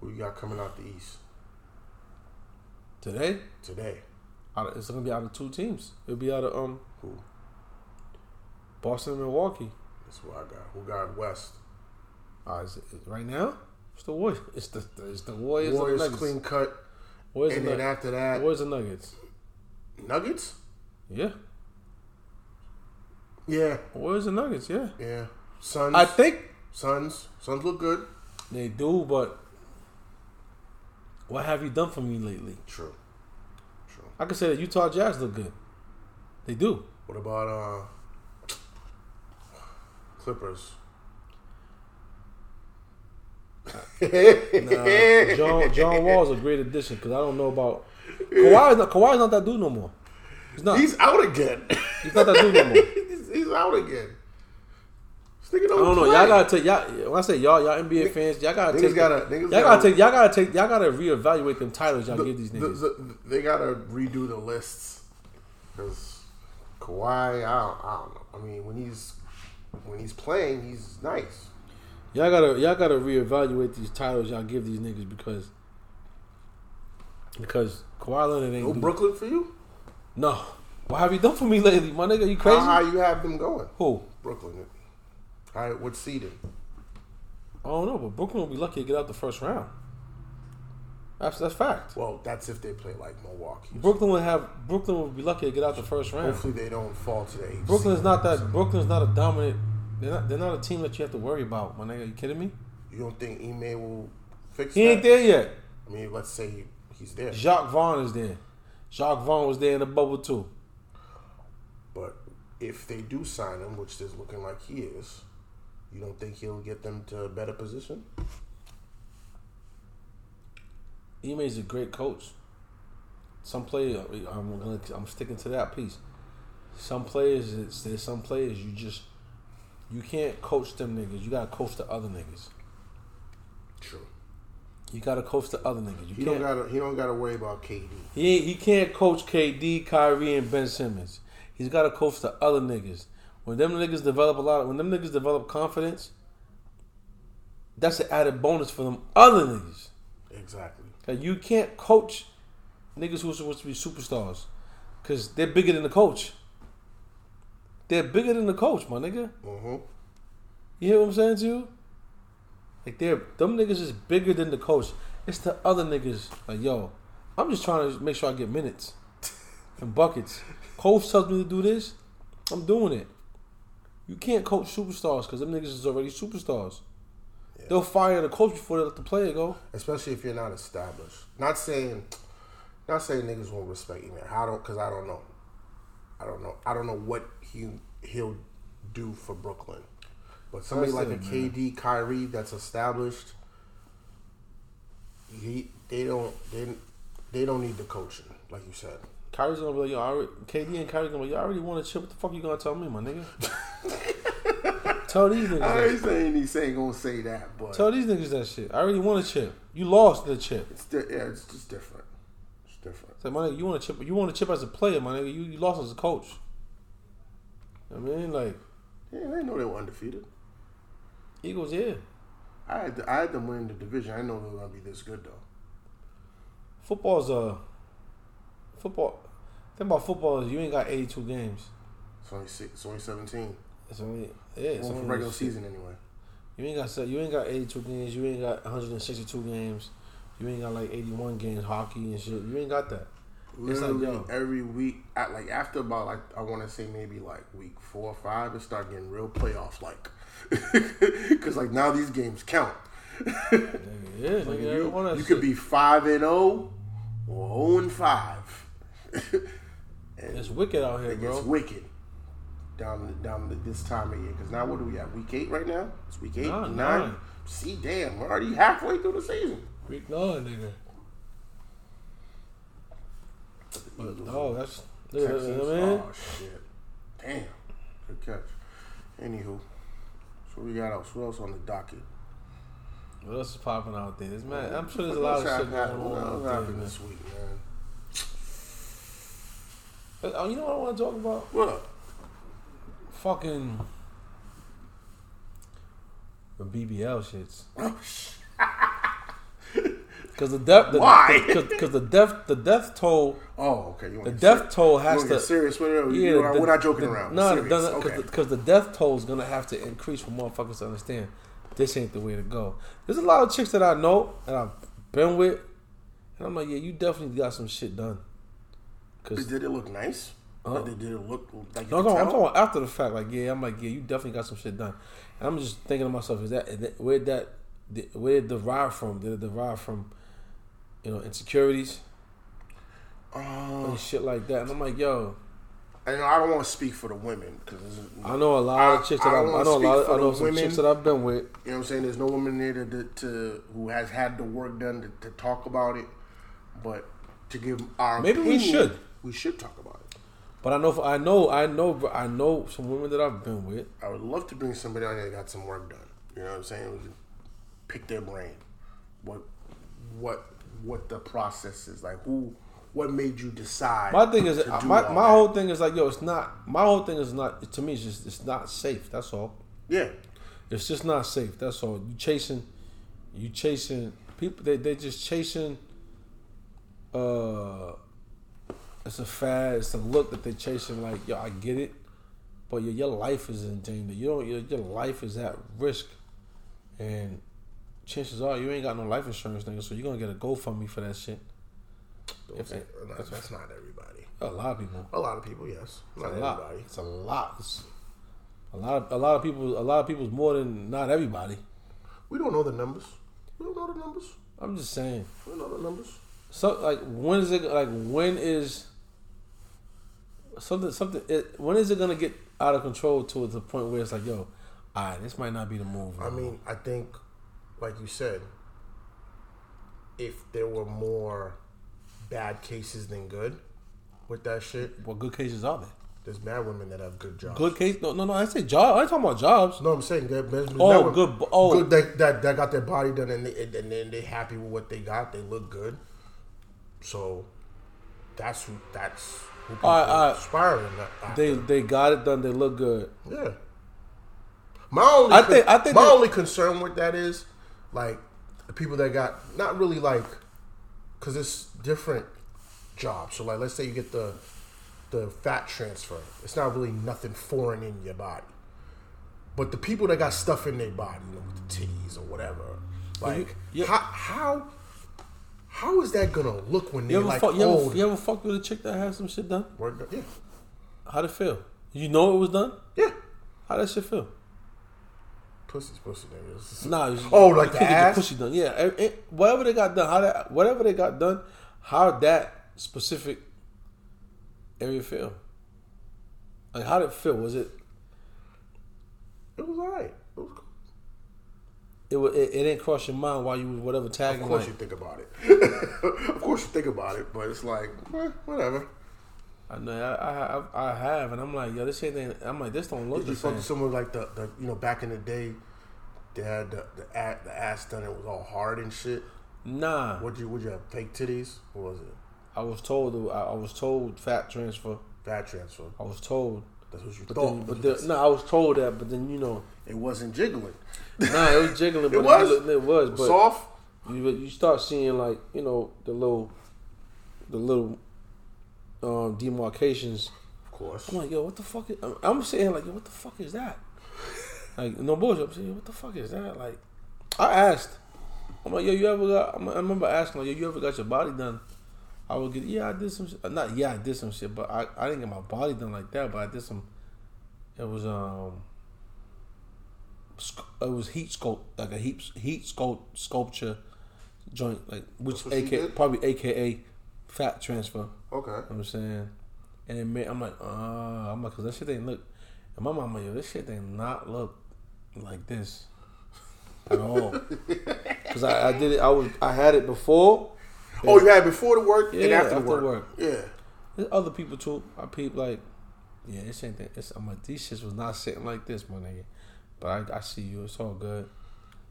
who you got coming out the East Today, today? out of, it's gonna be out of two teams. It'll be out of um Who? Boston and Milwaukee. That's who I got. Who got West? Uh, is it, right now, it's the Warriors. It's the it's the Warriors. Warriors the clean cut, Warriors and and, then the, after that, Warriors and Nuggets. Nuggets. Yeah, Yeah, Warriors and Nuggets. Yeah, yeah. Suns. I think Suns. Suns look good. they do. But what have you done for me lately? True. True. I can say that Utah Jazz look good. They do. What about uh Clippers? Nah, John John Wall's a great addition because I don't know about Kawhi's not Kawhi's not that dude no more. He's not. He's, out again. He's not that dude no more. [LAUGHS] he's, he's out again. I don't know. Y'all gotta take y'all. When I say y'all, y'all NBA fans, y'all gotta niggas take. gotta- y'all gotta, gotta- take. Y'all gotta take. Y'all gotta reevaluate them titles y'all The- give these the- the- they gotta redo the lists because Kawhi, I don't, I don't know. I mean, when he's when he's playing, he's nice. Y'all gotta y'all gotta reevaluate these titles y'all give these niggas because because Kawhi Leonard ain't No do- Brooklyn for you? no. What have you done for me lately, my nigga? You crazy? How high you have them going? Who? Brooklyn. All right, what seeding? I don't know, but Brooklyn will be lucky to get out the first round. That's that's fact. Well, that's if they play like Milwaukee. Brooklyn will have Brooklyn will be lucky to get out the first round. Hopefully, they don't fall to the eighth. Brooklyn's not that. Brooklyn's not a dominant. They're not. They're not a team that you have to worry about, my nigga. You kidding me? You don't think Ime will fix He that? ain't there yet. I mean, let's say he's there, Jacques Vaughn is there. Jacques Vaughn was there in the bubble too. but if they do sign him, which is looking like he is, you don't think he'll get them to a better position? Ime's a great coach. Some players, I'm gonna, I'm sticking to that piece. Some players, it's, there's some players you just, you can't coach them niggas. You gotta coach the other niggas. True. You gotta coach the other niggas. You He don't got to. He don't got to worry about KD. He he can't coach KD, Kyrie, and Ben Simmons. He's got to coach the other niggas. When them niggas develop a lot, of, when them niggas develop confidence, that's an added bonus for them other niggas. Exactly. Okay, you can't coach niggas who are supposed to be superstars because they're bigger than the coach. They're bigger than the coach, my nigga. Mm-hmm. You hear what I'm saying to you? Like they're them niggas is bigger than the coach. It's the other niggas. Like yo, I'm just trying to make sure I get minutes [LAUGHS] and buckets. Coach tells me to do this, I'm doing it. You can't coach superstars because them niggas is already superstars. They'll fire the coach before they let the player go. Especially if you're not established. Not saying, not saying niggas won't respect you, man. I don't, cause I don't know. I don't know. I don't know what he he'll do for Brooklyn. But somebody That's like a it, man. KD, Kyrie that's established, he they don't they they don't need the coaching, like you said. Kyrie's gonna be like, yo, I already, KD and Kyrie gonna be like, yo, I already want to chip. What the fuck you gonna tell me, my nigga? [LAUGHS] tell these niggas. I ain't saying he's ain't gonna say that, but Tell these niggas that shit. I already want a chip. You lost the chip. it's di- yeah, it's just different. It's different. Say, my nigga, you want a chip? You want a chip as a player, my nigga. You, you lost as a coach. I mean, like Yeah, I know they were undefeated. Eagles, yeah. I had I had them win the division. I know they were gonna be this good though. Football's uh, football. Thing about football is you ain't got eighty two games. It's only six, it's only seventeen. It's only yeah. It's only regular season anyway. You ain't got you ain't got eighty two games. You ain't got one hundred and sixty two games. You ain't got like eighty one games hockey and shit. You ain't got that. It's like, Literally yo. every week, at like after about like I want to say maybe like week four or five, it start getting real playoff like, because [LAUGHS] like now these games count. Yeah, Like, you you could be five and zero or zero and five. and [LAUGHS] It's wicked out here, it bro. gets wicked down down this time of year. Because now what do we have? Week eight right now. It's week eight, nine. See, damn, we're already halfway through the season. Week nine, nigga. But no, that's Texans, know what I oh, mean. oh shit, damn, good catch. Anywho, so we got else? What else on the docket? What else is popping out there? This man, I'm sure there's a lot of shit going on out there, happened man. this week, man? Uh, oh, you know what I want to talk about? What? Fucking the BBL shits. [LAUGHS] Because the death, the, Why? Because the death, the death toll, Oh, okay. You the death toll has to serious with it? Yeah, You know, the- we're not joking the- around. No, because the, okay. 'cause the, the death toll is gonna have to increase for motherfuckers to understand this ain't the way to go. There's a lot of chicks that I know that I've been with, and I'm like, yeah, you definitely got some shit done. Cause did it look nice? Like, did it look like you no, could no, I'm talking after the fact. Like, yeah, I'm like, yeah, you definitely got some shit done. And I'm just thinking to myself, is that, is that where did that where did it derive from? Did it derive from, you know, insecurities Uh, and shit like that? And I'm like, yo, I know I don't want to speak for the women because I know a lot I- of chicks that I, don't I, know a lot. Of, I know some women. chicks that I've been with. You know what I'm saying? There's no woman there to, to, to who has had the work done to, to talk about it, but to give our Maybe we should. we should talk about it. But I know, for, I know, I know, I know some women that I've been with. I would love to bring somebody on here that got some work done. You know what I'm saying? Pick their brain. What, what, what the process is like? Who, what made you decide? My thing is, my, my that? whole thing is like, yo, it's not. My whole thing is not. To me, it's just it's not safe. That's all. yeah. It's just not safe. That's all. You chasing, you chasing people. They they just chasing. Uh, it's a fad. It's a look that they're chasing. Like yo, I get it, but your your life is in danger. You don't. Your, your life is at risk, and chances are you ain't got no life insurance, nigga. So you're gonna get a GoFundMe for that shit. If say- no, that's, not everybody. A lot of people. A lot of people, yes. Not a lot. everybody. It's a lot. It's a lot. Of, a lot of people. A lot of people's more than not everybody. We don't know the numbers. We don't know the numbers. I'm just saying. We don't know the numbers. So like when is it like when is something something it, when is it gonna get out of control to the point where it's like yo, all right, this might not be the move. I mean, I think, like you said, if there were more bad cases than good with that shit, what good cases are there? there's mad women that have good jobs. Good case? No, no, no. I say job. I ain't talking about jobs. No, I'm saying that. There's, there's Oh, mad good oh. good that, that that got their body done and they, and then they happy with what they got. They look good. So that's. That's who people All right, all right. aspiring. after. They they got it done. They look good. Yeah. My only, I think- I think my only concern with that is like the people that got not really like because it's different jobs. So like, let's say you get the the fat transfer. It's not really nothing foreign in your body. But the people that got stuff in their body, you know, with the titties or whatever, like you- how how how is that gonna look when You they're like fuck? You old? ever, you ever fucked with a chick that had some shit done? Word- yeah, How'd it feel? You know it was done. yeah. How'd that shit feel? Pussy's pussy niggas. Nah. it was- Oh, like you the could get your ass? pussy done. Yeah. it- it- whatever they got done. How that? Whatever they got done. How that specific area feel? Like how did it feel? Was it? It was alright. It. It, it, didn't cross your mind while you was whatever tagging. Of course like, you think about it. [LAUGHS] of course you think about it, but it's like, eh, whatever. I know I, I I have, and I'm like, yo, this ain't. I'm like, this don't look Did you fuck someone like the, the you know back in the day, they had the the, ass, the ass done. It was all hard and shit. Nah, Would you would you have fake titties? What was it? I was told. I, I was told fat transfer. Fat transfer. I was told, That's what you but thought. then, but but then, no, I was told that, but then you know, it wasn't jiggling. Nah, it was jiggling. But It was? It, it was, but Soft. you you start seeing like you know the little, the little, um, demarcations. Of course. I'm like, yo, what the fuck? Is, I'm, I'm saying like, yo, what the fuck is that? Like, no bullshit. I'm saying, what the fuck is that? Like, I asked. I'm like, yo, you ever got? I'm- I remember asking, like, yo, you ever got your body done? I would get, yeah, I did some, shit. not, yeah, I did some shit, but I, I didn't get my body done like that, but I did some. It was um. It was heat sculpt, like a heat heat sculpt sculpture joint, like which That's what she AK probably AKA fat transfer. Okay. You know I'm saying? And it made, I'm like, uh, I'm like, cause that shit didn't look. And my mama, yo, this shit did not look like this at all. [LAUGHS] Cause I, I did it. I was, I had it before. Oh, you had it before the work and Yeah, after, after work. work. Yeah. There's other people too. I peep like, yeah, this ain't that. It's, I'm like, these shits was not sitting like this, my nigga. But I, I see you. It's all good.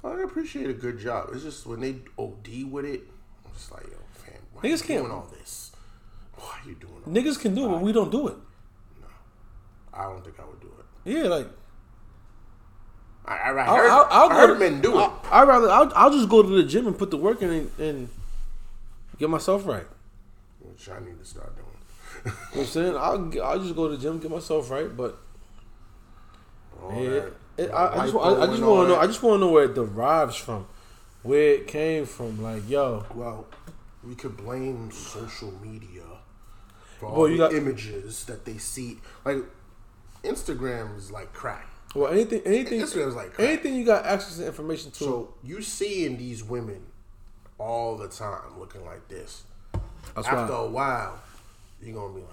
Oh, I appreciate a good job. It's just when they OD with it, I'm just like, yo, fam, why Niggas you can't- doing all this? Why are you doing all Niggas can do it, but we don't do it. No. I don't think I would do it. Yeah, like I, I, I I'll, heard, I'll, I'll I heard to, men do it. I'll, I'd rather I'll, I'll just go to the gym and put the work in and, and get myself right. which I need to start doing. [LAUGHS] You know what I'm saying? I'll, I'll just go to the gym, get myself right, but All yeah, that, it, I, I just, I, I just want to know. I just want to know where it derives from, where it came from. Like, yo, Well, we could blame social media for all the got- images that they see. Like Instagram is like crack. well, anything, anything, Instagram is like crack. anything you got access to information to. So you seeing these women all the time looking like this. that's After a while, you're gonna be like.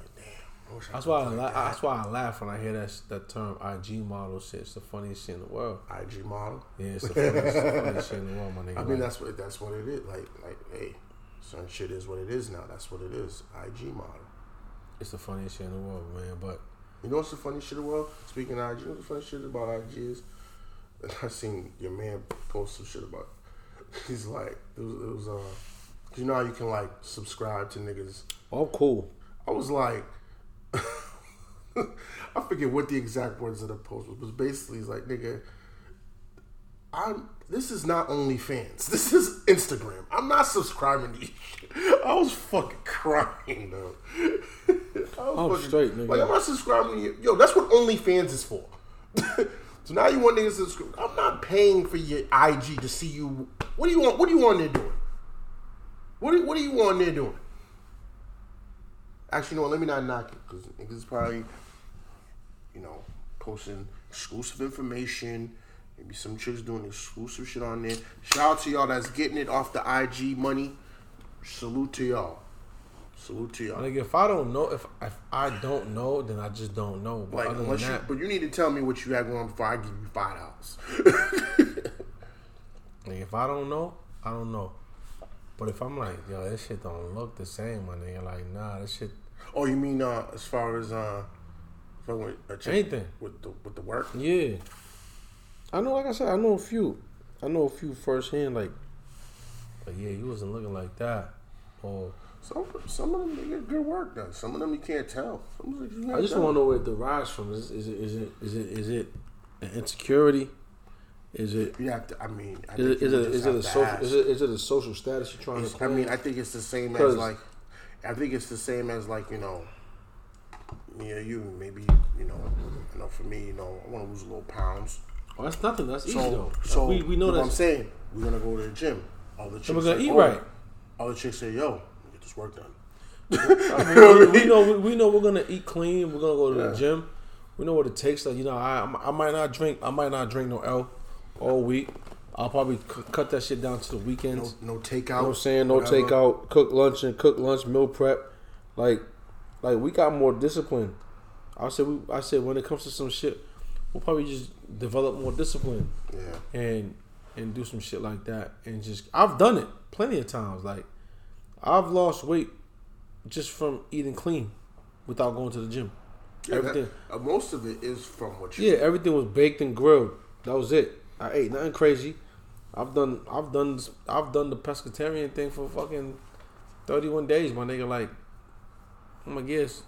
I That's why. I la- that. that's why I laugh when I hear that that term IG model shit. It's the funniest shit in the world. IG model. Yeah, it's [LAUGHS] the funniest, the funniest shit in the world, my nigga. I mean, Like, that's what that's what it is. Like, like, hey, certain shit is what it is now. That's what it is. IG model. it's the funniest shit in the world, man. But You know what's the funny shit in the world? Speaking of IG, you know the funny shit about IG is? [LAUGHS] I seen your man post some shit about. [LAUGHS] He's like, it was, it was uh, you know how you can like subscribe to niggas. oh, cool. I was like, [LAUGHS] I forget what the exact words of the post was, but basically, he's like, nigga, I'm. This is not OnlyFans. This is Instagram. I'm not subscribing to you. [LAUGHS] I was fucking crying though. [LAUGHS] I was oh, fucking- straight, nigga. Like I'm not subscribing to you. Yo, that's what OnlyFans is for. so now you want niggas to subscribe. I'm not paying for your IG to see you. What do you want? What do you want there doing? What do, what do you want there doing? Actually, know? Let me not knock it because niggas probably, you know, posting exclusive information. Maybe some chicks doing exclusive shit on there. Shout out to y'all that's getting it off the IG money. Salute to y'all. Salute to y'all. Like if I don't know, if if I don't know, then I just don't know. But Like, other than unless you, but you need to tell me what you had going on before I give you five dollars. [LAUGHS] like if I don't know, I don't know. But if I'm like, yo, this shit don't look the same, my nigga. Like, nah, this shit. oh, you mean uh, as far as uh, with a Anything. with the with the work? Yeah. I know, like I said, I know a few. I know a few firsthand. Like, like yeah, you wasn't looking like that. Or Some some of them they get good work done. Some of them you can't tell. Them you I not just want to know where it derives from. Is, is it is it is it is it an insecurity? Is it You have to. I mean, I is it think is it is it a social ask. is it is it a social status you're trying to It's- I mean, I think it's the same as like. I think it's the same as like you know. Me or you, maybe you know. You know, for me, you know, I want to lose a little pounds. oh, that's nothing. That's easy So, though. so we we know what I'm saying. We're gonna go to the gym. All the chicks we're gonna like, eat oh. right. All the chicks say, "Yo, get this work done." [LAUGHS] [LAUGHS] we, we know we, we know we're gonna eat clean. We're gonna go to the gym. We know what it takes. Like you know, I I might not drink. I might not drink no L all week. I'll probably c- cut that shit down to the No, weekends. no takeout. You know what I'm saying? No whatever. takeout, cook lunch and cook lunch, meal prep. Like, like we got more discipline. I said, we, I said when it comes to some shit, we'll probably just develop more discipline Yeah. and and do some shit like that. And just, I've done it plenty of times. Like, I've lost weight just from eating clean without going to the gym. Yeah, Everything. That, uh, most of it is from what you. Yeah, everything was baked and grilled. That was it. I ate nothing crazy. I've done I've done I've done the pescatarian thing for fucking thirty one days, my nigga. Like, I'm like, yes,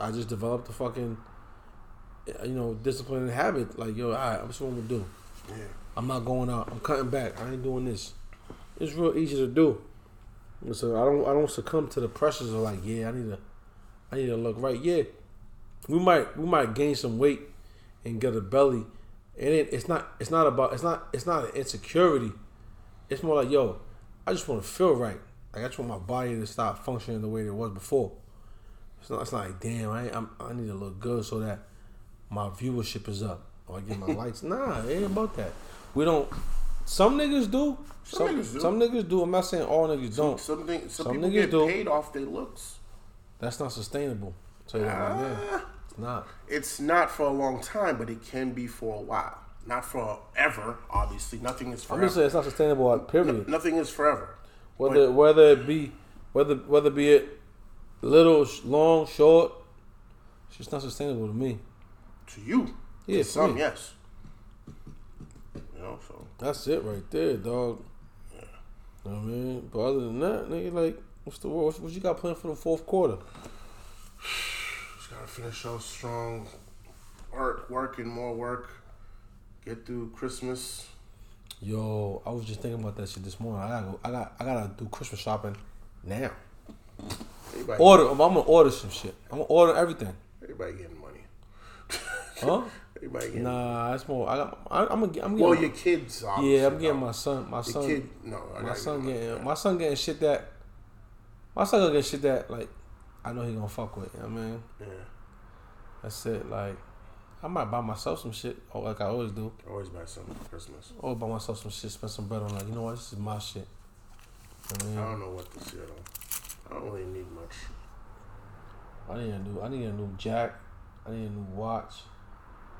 I just developed a fucking uh, you know discipline and habit. Like, yo, all right, what's what I'm gonna do? Yeah. I'm not going out. I'm cutting back. I ain't doing this. It's real easy to do. So I don't I don't succumb to the pressures of like, yeah, I need to I need to look right. Yeah. We might we might gain some weight and get a belly. And it, it's not it's not about it's not it's not an insecurity. It's more like, yo, I just want to feel right. Like I just want my body to stop functioning the way it was before. It's not it's not like, damn, I I'm, I need to look good so that my viewership is up or I get my [LAUGHS] likes. Nah, it ain't about that. We don't. Some niggas do. Some Some niggas do. some niggas do. I'm not saying all niggas don't. Some some, Some people niggas get do. paid off their looks. That's not sustainable. Tell you that right there. Ah. It's not. it's not for a long time, but it can be for a while. Not forever, obviously. Nothing is forever. I'm just saying it's not sustainable. Period. Nothing is forever. Whether whether it be whether whether be it little, long, short, it's just not sustainable to me. To you. Yeah, to some, me. yes. You know, so. That's it right there, dog. You know what I mean? But other than that, nigga, like, what's the what, what you got planned for the fourth quarter? [SIGHS] Gotta finish off strong. Work, work, and more work. Get through Christmas. Yo, I was just thinking about that shit this morning. I gotta go, I got I gotta do Christmas shopping now. Everybody, Order. I'm gonna order some shit. I'm gonna order everything. everybody getting money. Huh? [LAUGHS] Everybody getting. Nah, it's more. I got. I, I'm gonna. get- I'm getting. Well, your kids. Yeah, I'm getting no. my son. My Your son. kid. No, I my son get getting. My son getting shit that. My son gonna get shit that like. I know he gonna fuck with. You know what I mean, Yeah. That's it. Like, I might buy myself some shit, like I always do, Always buy something for Christmas. or buy myself some shit, spend some bread on. Like, you know what? This is my shit. You know what I I don't know what this year though. I don't really need much. I need a new. I need a new jack. I need a new watch.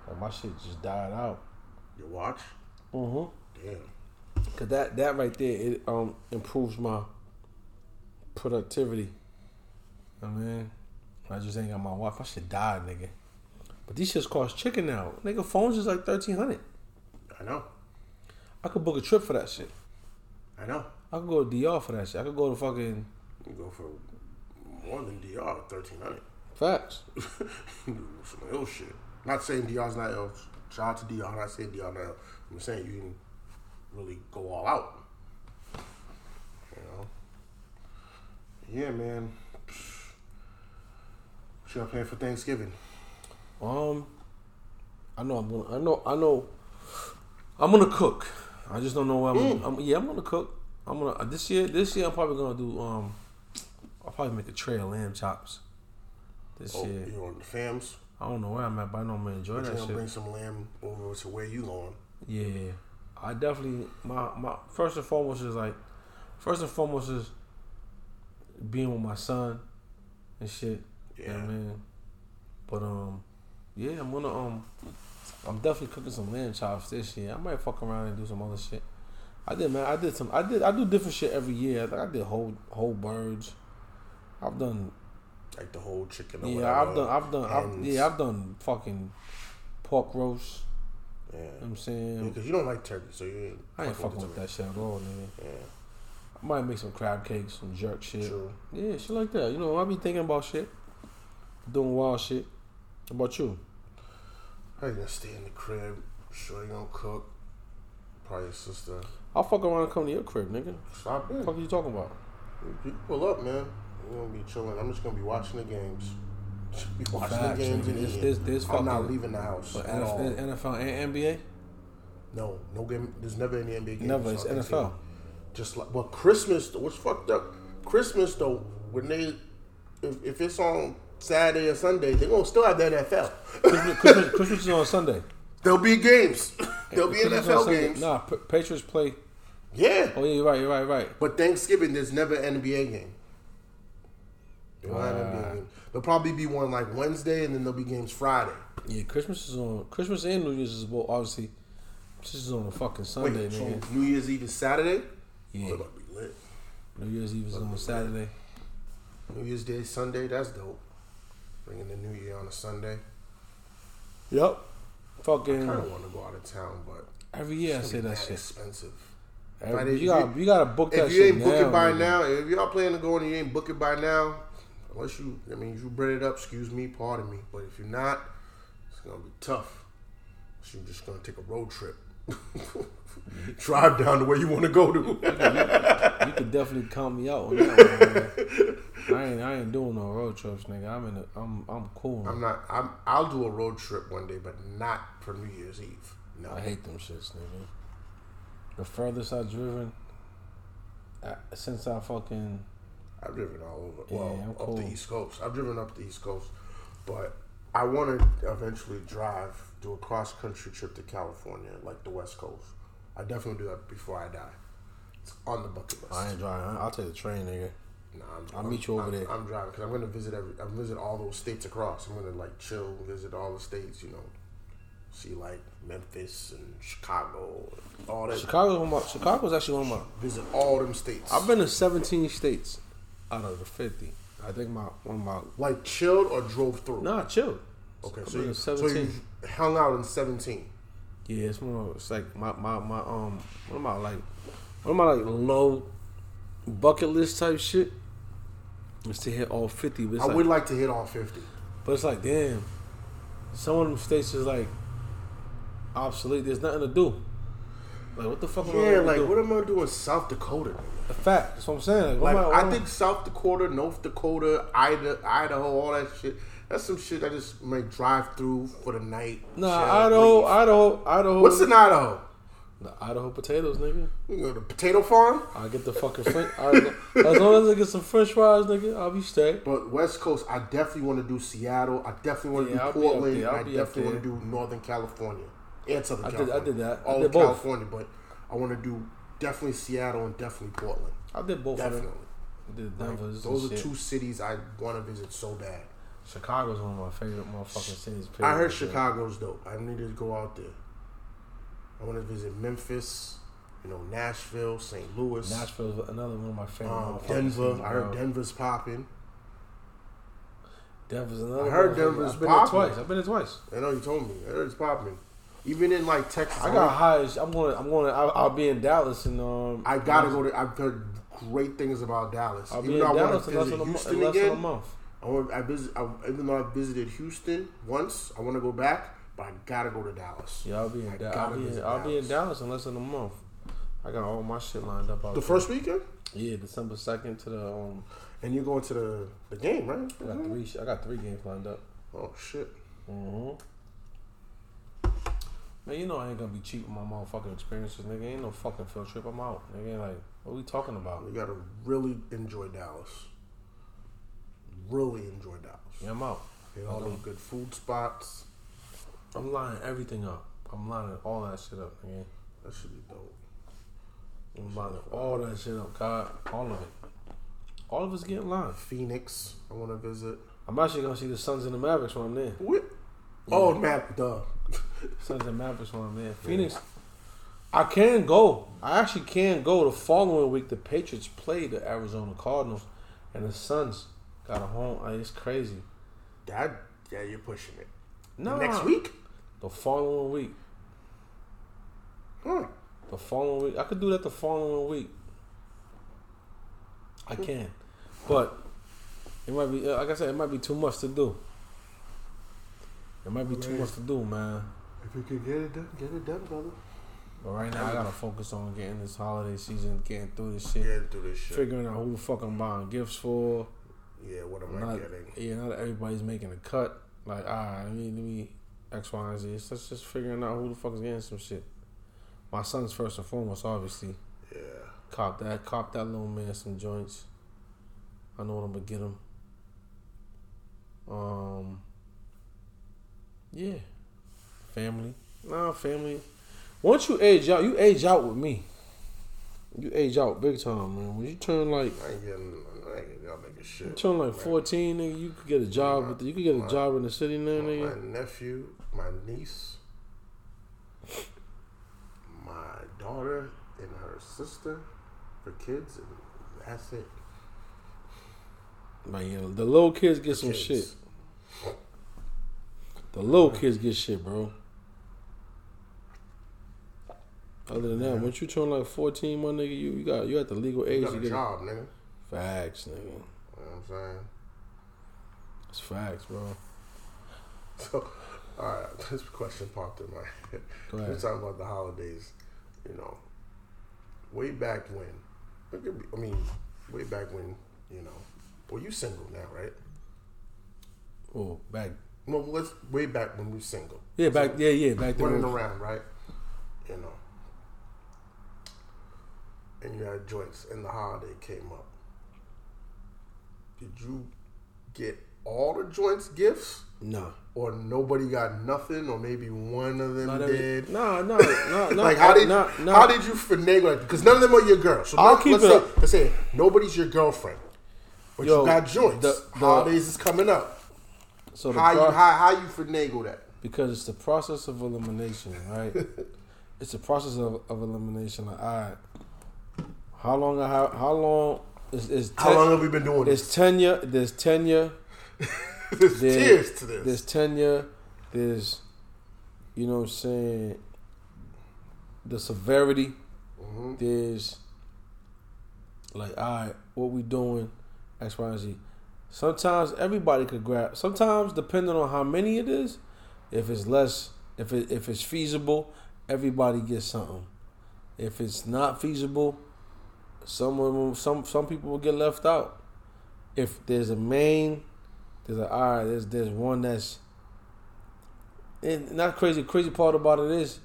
Like my shit just died out. Your watch? Mm-hmm. Damn. Cause that that right there it um improves my productivity. I mean, I just ain't got my wife. I should die, nigga. But these shits cost chicken now. Nigga, phones is like thirteen hundred. I know. I could book a trip for that shit. I know. I could go to DR for that shit. I could go to fucking You go for more than DR, thirteen hundred. facts. [LAUGHS] Some ill shit. Not saying DR's not ill. Shout out to DR. Not saying DR not ill. I'm saying you can really go all out. You know. Yeah, man. What y'all playing for Thanksgiving? Um, I know I'm gonna. I know. I know. I'm gonna cook. I just don't know what I'm. Mm. I'm yeah, I'm gonna cook. I'm gonna uh, this year. This year, I'm probably gonna do. Um, I'll probably make a tray of lamb chops. This Oh, year, you on the fams? I don't know where I'm at, but I know I'm gonna enjoy that shit. bring some lamb over to where you going? Yeah, I definitely my my first and foremost is like first and foremost is being with my son and shit. Yeah, Yeah. man. But um, yeah, I'm gonna um, I'm definitely cooking some lamb chops this year. I might fuck around and do some other shit. I did, man. I did some. I did. I do different shit every year. Like I did whole whole birds. I've done. Like the whole chicken or Yeah, whatever. I've done. I've done. I've, yeah, I've done fucking pork roast. Yeah. You know what I'm saying. Because you don't like turkey, so you ain't I ain't fucking the with that shit at all, nigga. turkey. I might make some crab cakes, some jerk shit. true. Yeah, shit like that. You know, I be thinking about shit, doing wild shit. How about you? I gonna stay in the crib. Sure, you gonna cook. Probably your sister. I'll fuck around and come to your crib, nigga. Stop What fuck are you talking about? You pull up, man. We're gonna be chilling. I'm just gonna be watching the games. [LAUGHS] Just be watching Facts, the games nigga. and This- this- this I'm not leaving the house But at all. NFL, NFL and NBA? No, no game. There's never any NBA games. Never. It's. NFL. Just like, but Christmas. What's fucked up? Christmas though, when they, if, if it's on Saturday or Sunday, they're gonna still have the NFL. Christmas, Christmas, Christmas is on Sunday. There'll be games. There'll be Christmas NFL games. Nah, P- Patriots play. Yeah. Oh yeah, you're right. You're right. Right. But Thanksgiving, there's never an NBA game. Have Ah. NBA game. There'll probably be one like Wednesday, and then there'll be games Friday. Yeah, Christmas is on. Christmas and New Year's is both obviously. This is on a fucking Sunday, Wait, so. New Year's Eve is Saturday? Yeah. Oh, that'll be lit. New Year's Eve is on a Saturday. New Year's Day, Sunday, that's dope. Bringing the New Year on a Sunday. Yep. Fucking. I kind of want to go out of town, but every year I say that shit. expensive. Every- you got you- you got to book that If you shit ain't booking now, by nigga. now, if y'all planning to go and you ain't booking by now, unless you, I mean, you bring it up, excuse me, pardon me. But if you're not, it's gonna be tough. So you're just gonna take a road trip, [LAUGHS] drive down to where you want to go to. You could definitely count me out on that one. [LAUGHS] I ain't I ain't doing no road trips, nigga. I'm in a, I'm I'm cool. I'm not. I'm. I'll do a road trip one day, but not for New Year's Eve. No. I hate them shits, nigga. The furthest I've driven uh, since I fucking I've driven all over. Yeah, well, I'm up cool. the East Coast. I've driven up the East Coast, but I want to eventually drive, do a cross country trip to California, like the West Coast. I definitely do that before I die. It's on the bucket list. I ain't driving. I'll take the train, nigga. Nah, I'm, I'll I'm- meet you over I'm- there. I'm driving because I'm going to visit every. I'm visit all those states across. I'm going to like chill, visit all the states. You know, see like Memphis and Chicago, and all that. Chicago's one of my Chicago's actually one of my. Visit all them states. I've been to 17 states out of the 50. I think my one of my like chilled or drove through. nah chill. Okay, so you, so you hung out in 17. Yeah, it's more. It's like my my my um. What am I like? What am I like? Low bucket list type shit. Is to hit all fifty, but I like, would like to hit all 50. but it's like damn. Some of them states is like obsolete. There's nothing to do. Like what the fuck? am I Yeah, like do? what am I doing in South Dakota? A fact. That's what I'm saying. Like, Like I, I think South Dakota, North Dakota, Idaho, Idaho, all that shit. That's some shit I just might drive through for the night. Nah, Idaho. Idaho, Idaho. What's in Idaho? The Idaho potatoes, nigga? You know, the potato farm. I get the fucking French. I, as long as I get some French fries, nigga, I'll be straight. But West Coast, I definitely want to do Seattle. I definitely want to Yeah, I'll do Portland. I'll I be up definitely want to do Northern California and Southern I did- I did that. I All did of both. California, but I want to do definitely Seattle and definitely Portland. I did both of Definitely. them. I did Like, those are shit. two cities I want to visit so bad. Chicago's one of my favorite motherfucking cities. I heard. Chicago's dope. I need to go out there. I want to visit Memphis, you know, Nashville, St. Louis, Nashville's another one of my favorite. um, Denver. I heard. Denver's popping. Denver's another. I heard. Denver's I've been there twice. I've been there twice. I know you told me. I heard it's popping. Even in like Texas, I got high. I'm going. I'm going. I'll, I'll be in Dallas and um. I gotta go to. I've heard great things about Dallas. I'll even be in though I Dallas want to visit Houston in less than a again. month. I want. I visit. I, even though I visited Houston once, I want to go back, but I gotta go to Dallas. Yeah, I'll be in. Da- I'll be in. visit I'll be in Dallas. Dallas in less than a month. I got all my shit lined up out The there. first weekend, Yeah, December second to the um. and you're going to the the game, right? I got three. I got three games lined up. Oh shit! Mm-hmm. Man, you know I ain't gonna be cheap with my motherfucking experiences, nigga. Ain't no fucking field trip. I'm out, nigga. Like, what we talking about? You gotta really enjoy Dallas. Really enjoy Dallas. Yeah, I'm out. Hit all them good food spots. I'm lining everything up. I'm lining all that shit up, nigga. That should be dope. I'm lining all that shit up, God. All of it. All of us getting lined. Phoenix, I want to visit. I'm actually gonna see the Suns and the Mavericks when I'm there. What? Oh, man, duh. [LAUGHS] Suns and Mavericks when I'm there. Phoenix. I can go. I actually can go. The following week, the Patriots play the Arizona Cardinals, and the Suns got a home. It's crazy. That, yeah, you're pushing it. No, Next week? The following week. Huh. The following week. I could do that the following week. I can. But it might be uh, like I said, it might be too much to do. It might be too much to do, man. If you could get it done, get it done, brother. But right now I gotta focus on getting this holiday season, getting through this shit. Get through this shit. Figuring out who the fuck I'm buying gifts for. yeah, what am I Not, getting? yeah, not everybody's making a cut. Like, ah, let me let me X, Y, and Z. It's just, just figuring out who the fuck is getting some shit. My son's first and foremost, obviously. Yeah. Cop that, cop that little man some joints. I know what I'm gonna get him. Um, yeah, family. Nah, family. Once you age out, you age out with me. You age out big time, man. When you turn like I ain't getting, I ain't getting y'all niggas you shit. turn like fourteen, nigga, you could get a job. The, you could get a job in the city now, My, nigga. my nephew, my niece, my daughter, and her sister, her kids, and that's it. Man, yeah, the little kids get some Kids. shit. The little kids get shit, bro. Other than that, once you turn like fourteen, my nigga, you, you got you at the legal You age got to a job, nigga. facts, nigga. You know what I'm saying? It's facts, bro. [LAUGHS] So, all right, [LAUGHS] this question popped in my head. [LAUGHS] We're talking about the holidays. You know, way back when. it could be- I mean, way back when. You know, well, you single now, right? Oh, back. Well, let's way back when we single. Yeah, back. Yeah, yeah, back running there. around, right? You know, and you had joints, and the holiday came up. Did you get all the joints gifts, Nah, or nobody got nothing, or maybe one of them not every. did? Nah, nah, [LAUGHS] nah, nah. like how did nah, nah. how did you finagle? Because none of them are your girls. So I'll let- keep let's it say, let's say nobody's your girlfriend, but Yo, you got joints. the- the- Holidays is coming up. So How pro- you how, how you finagle that? because it's the process of elimination, right? [LAUGHS] it's the process of, of elimination. Like, all right, how long? Have, how long is is How long have we been doing this? There's tenure. There's tenure. [LAUGHS] [LAUGHS] There's to this. There's tenure. There's, you know, what I'm saying, the severity. Mhm. There's, like, all right, what we doing? X, Y, and Z. Sometimes everybody could grab. Sometimes, depending on how many it is, if it's less, if it if it's feasible, everybody gets something. If it's not feasible, someone some some people will get left out. If there's a main, there's a all right. There's there's one that's. And not crazy. Crazy part about it is.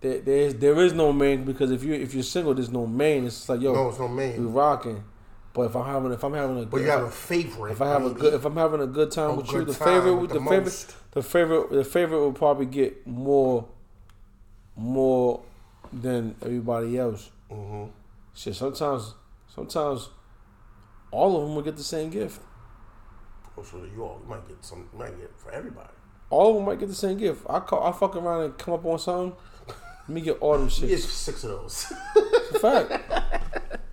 There, there is there is no main because if you if you're single, there's no main. It's like yo, no, it's no we main. rocking. But if I'm having if I'm having a But you have a favorite. if I have a good if I'm having a good time a with you, the favorite with the, the favorite the favorite the favorite will probably get more more than everybody else. Mhm. Shit, sometimes sometimes all of them will get the same gift. Oh, so you all you might get some. You might get for everybody. All of them might get the same gift. I call I fuck around and come up on something. Let me get all them You get six of those. Fact.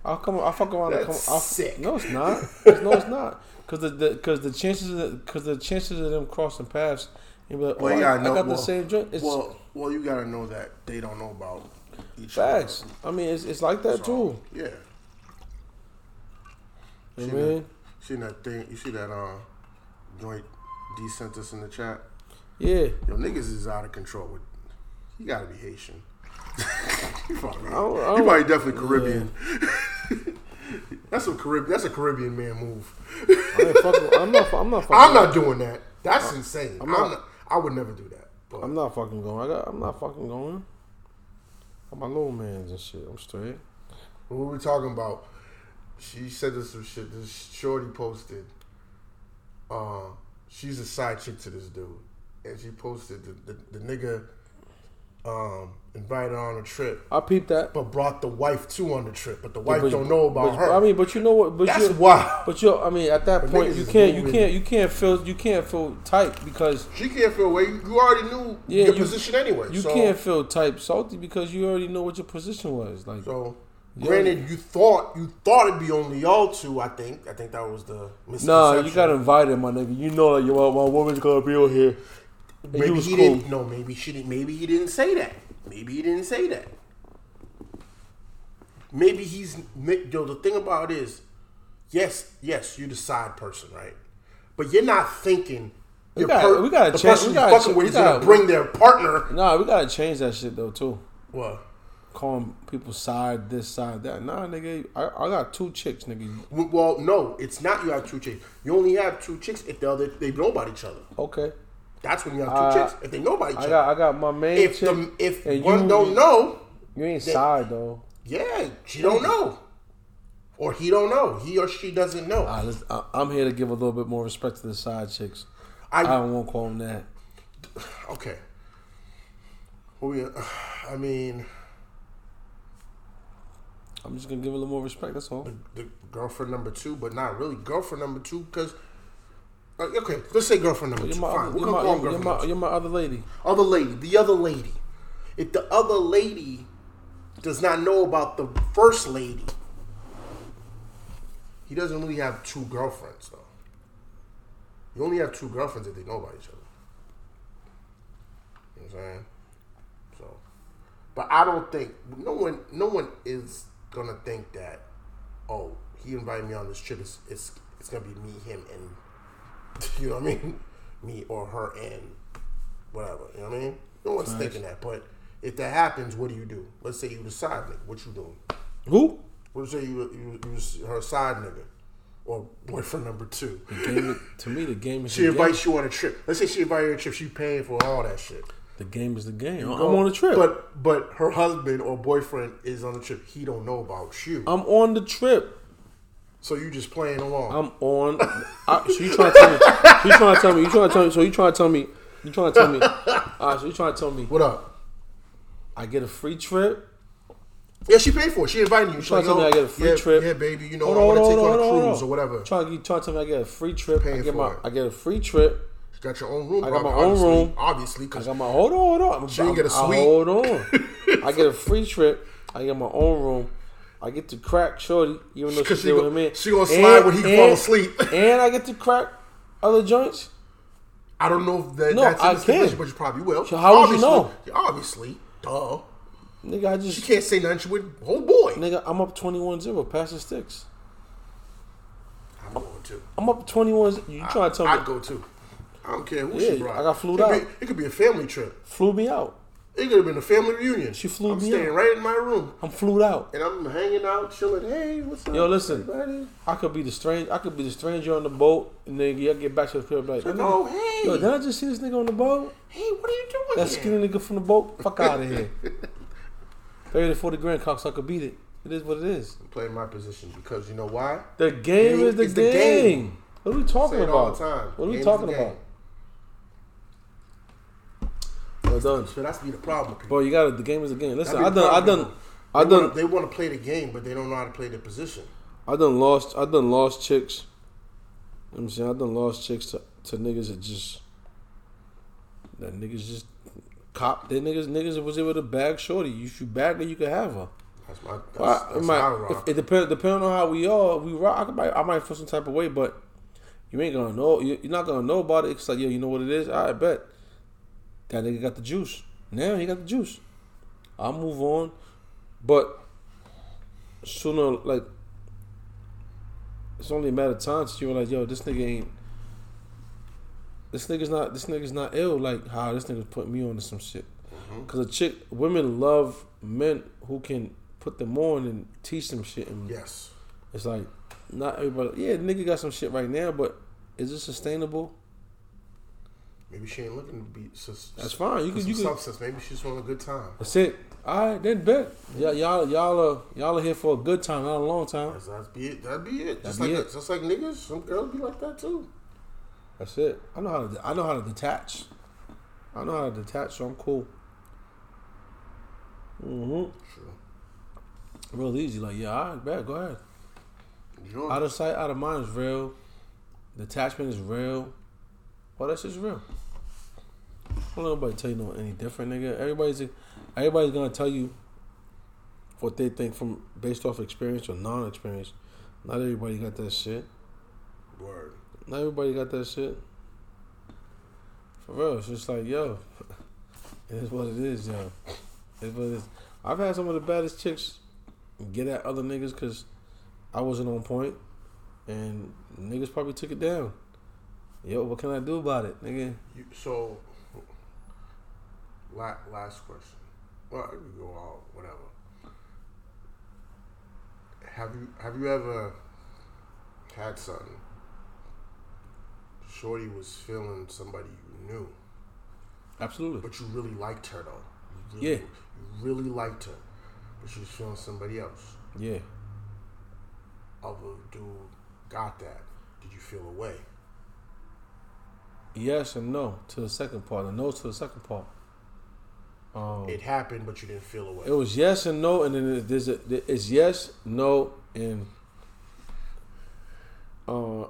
I'll come. I'll fuck around. and come, I'll, sick. No, it's not. It's- no, it's not. Because the because the, chances because the chances of them crossing paths, and be like, oh, Well, I, know- I got the same joint. It's Well, well, you gotta know that they don't know about each other. facts. I mean, it's it's like that other. too. Yeah. You know I mean? Seen that thing? You see that uh, joint D sent us in the chat? Yeah. Yo, niggas is out of control. With, you gotta be Haitian. [LAUGHS] you probably, I don't- I you don't- probably definitely Caribbean. [LAUGHS] that's a Caribbean. That's a Caribbean man move. I I'm not. I'm not. I'm not doing that. That's insane. I'm not- not, I would never do that. But I'm not fucking going. I got. I'm not fucking going. I'm my little man's and shit. I'm straight. what were we talking about? She said this some shit. This shorty posted. Uh, she's a side chick to this dude, and she posted the the, the nigga um, invited her on a trip, I peeped that. but brought the wife too on the trip. But the wife But- don't know about but- her. I mean, but you know what? But That's you, wild. But you, I mean, at that But point, you can't, you can't, you can't feel, you can't feel tight because She can't feel way. You already knew Yeah, your you- position anyway. you so, can't feel type salty because you already know what your position was. Like, So, Yeah. granted, you thought you thought it'd be only y'all two. I think. I think that was the nah, you got invited, my nigga. You know that you my woman's gonna be on here. And Maybe was he cool. didn't. No, maybe she didn't. Maybe he didn't say that. Maybe he didn't say that. Maybe he's yo. The thing about it is, yes, yes, you're the side person, right? But you're not thinking. We gotta- we gotta the change- we you gotta fucking ch- with we gonna gotta- bring their partner. Nah, we gotta change that shit though too. What? Calling people side this side that. Nah, nigga, I, I got two chicks, nigga. Well, no, it's not. You have two chicks. You only have two chicks if the other they know about each other. Okay, That's when you have two Uh, chicks if they know about each I other. got I got my main if chick. the, if one you- don't know, You ain't side though. yeah, she don't know, or he don't know. He or she doesn't know. Ah, I, I'm here to give a little bit more respect to the side chicks. I- I, don't want call them that. [SIGHS] Okay. We? [SIGHS] I mean, I'm just gonna give a little more respect. That's all. the girlfriend number two, but not really girlfriend number two because. Okay, let's say girlfriend number You're two. my, Fine, we're you're, gonna my, call you're, girlfriend my, number two. you're my other lady. Other lady, the other lady. If the other lady does not know about the first lady, he doesn't really have two girlfriends though. You only have two girlfriends if they know about each other. You know what I'm saying? So, but I don't think no one, no one is gonna think that. Oh, he invited me on this trip. It's it's, it's gonna be me, him, and [LAUGHS] you know what I mean, me or her and whatever. You know what I mean? No one's thinking that. But if that happens, what do you do? Let's say you the side nigga. What you doing? Who? Let's say you you, you was her side nigga or boyfriend number two. Game, to me, the game is [LAUGHS] She the game. invites you on a trip. Let's say she invited you on a trip. She paying for all that shit. The game is the game. I'm Go- on a trip. But but her husband or boyfriend is on the trip. He don't know about you. I'm on the trip. so you just playing along. I'm on. I, so you trying to tell me? You trying to tell me? You trying to tell me? So you trying to tell me? You trying to tell me? All right. So you trying to tell me? what up? I get a free trip. Yeah, she paid for it. She invited you. She's trying like, to tell me I oh, get a free yeah, trip? Yeah, baby. You know, Hold I want to take on, you on a on, cruise or whatever. Trying to you trying to tell me I get a free trip. I get my. I get a free trip. She got your own room. I got my own room. Obviously, I because got my hold on, hold on. I'm, She didn't get a I- I suite. I hold on. [LAUGHS] I get a free trip. I get my own room. I get to crack shorty, even though she's she go- with me. she gonna slide when he fall asleep. [LAUGHS] and I get to crack other joints. I don't know if that, No, that's in I the but you probably will. So how would you Obviously- Obviously, duh. Nigga, I She just can't say nothing. She would. Oh boy, nigga, I'm up 21-0. Pass the sticks. I'm going to. I'm up 21 You trying to tell me I'd go too. I don't care who Yeah, she brought. I got flued it out. Be, it could be a family trip. flew me out? It could have been a family reunion. She flew I'm me staying out. right in my room, I'm flew out. and I'm hanging out, chilling. Hey, what's up? Yo, listen. everybody? I could be the strange. I could be the stranger on the boat, and then you get back to the crib like, Like, "That oh, hey. yo, did I just see this nigga on the boat? Hey, what are you doing That here? skinny nigga from the boat? Fuck [LAUGHS] out of here. Thirty to forty grand, cocksucker, beat it. It is what it is. I'm playing my position because you know why? The game Game is the is the game. game. What are we talking about? all the time. What are we talking game. about? Well done, So that's be the problem. with people. bro. You got it. The game is the game. Listen, I done, I done. I They done, wanna- They want to play the game, but they don't know how to play the position. I done lost. I done lost chicks. You know I'm saying I done lost chicks to, to niggas that just that niggas just cop. They niggas niggas was able to bag shorty. You bag her, you could have her. That's my. That's, Well, I- it that's might- how I rock. if, it depends depending on how we are. We rock. I, could, might, I might feel some type of way, but you ain't gonna know. You, you're not gonna know about it. It's like, yo, you know what it is. I bet that nigga got the juice. Now he got the juice. I'll move on, but sooner like it's only a matter of time since you were like, yo, this nigga ain't. This nigga's not. This nigga's not ill. Like how this nigga's putting me on to some shit. Mm-hmm. Cause a chick, women love men who can put them on and teach them shit. And yes. it's like not everybody. Yeah, nigga got some shit right now, but is it sustainable? Maybe she ain't looking to be. Sus- That's fine. You can. You can. substance. Maybe she's on a good time. That's it. All right, then bet. Y'all, y'all, y'all are y'all are here for a good time, not a long time. That's, that'd be it. That'd be it. Just That'd like be it. just like niggas, some girls be like that too. That's it. I know how to. I know how to detach. I know how to detach, so I'm cool. Mm-hmm. True. Real easy. Like yeah, all right, bet. Go ahead. You Out of sight, out of mind is real. Detachment is real. All that shit's real. Don't let nobody tell you no any different, nigga. Everybody's everybody's gonna tell you what they think from based off experience or non-experience. Not everybody got that shit. word. Not everybody got that shit. For real, it's just like yo, [LAUGHS] it is what it is, yo. It's what it is. I've had some of the baddest chicks get at other niggas because I wasn't on point, and niggas probably took it down. Yo, what can I do about it, nigga? You, so, last question. Well, I could go all whatever. Have you have you ever had something? Shorty was feeling somebody you knew, Absolutely. but you really liked her though. You Yeah. really, You really liked her, but she was feeling somebody else. Yeah. Other dude got that. Did you feel away? Yes and no to the second part. The no to the second part. Um, It happened, but you didn't feel away. It was yes and no, and then there's a, it's yes, no, and uh,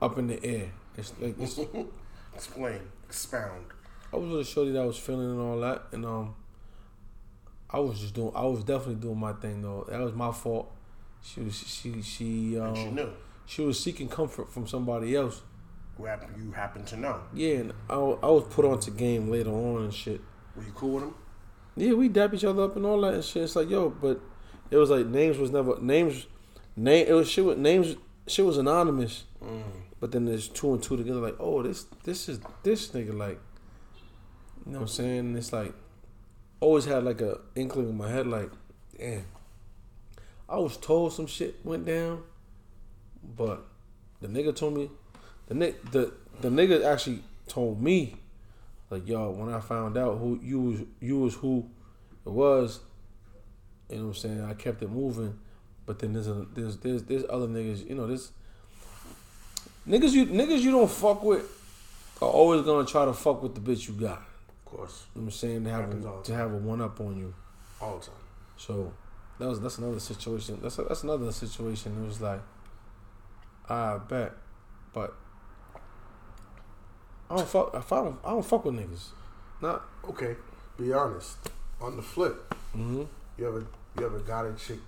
up in the air. It's like it's, [LAUGHS] Explain. Expound. I was with a shorty that was feeling and all that, and um, I was just doing. I was definitely doing my thing though. That was my fault. She was she she um, she knew. she was seeking comfort from somebody else. Who happen, you happen to know. Yeah, and I, I was put onto game later on and shit. Were you cool with him? Yeah, we dap each other up and all that and shit. It's like, yo, but it was like names was never names. Name it was shit. Was, names shit was anonymous. Mm. But then there's two and two together. Like, oh, this this is this nigga. Like, you know what I'm saying? And it's like always had like a inkling in my head. Like, damn, I was told some shit went down, but the nigga told me the the the nigga actually told me like yo when I found out who you was you was who it was you know what I'm saying I kept it moving but then there's a, there's there's there's other niggas you know this niggas you niggas you don't fuck with are always gonna try to fuck with the bitch you got Of course. you know what I'm saying to have a, to have a one up on you All the time. so that was that's another situation. That's that's another situation. It was like, I bet, but I don't fuck. If I don't, I don't fuck with niggas. Not. Okay. Be honest. On the flip, hmm you ever you ever got a chick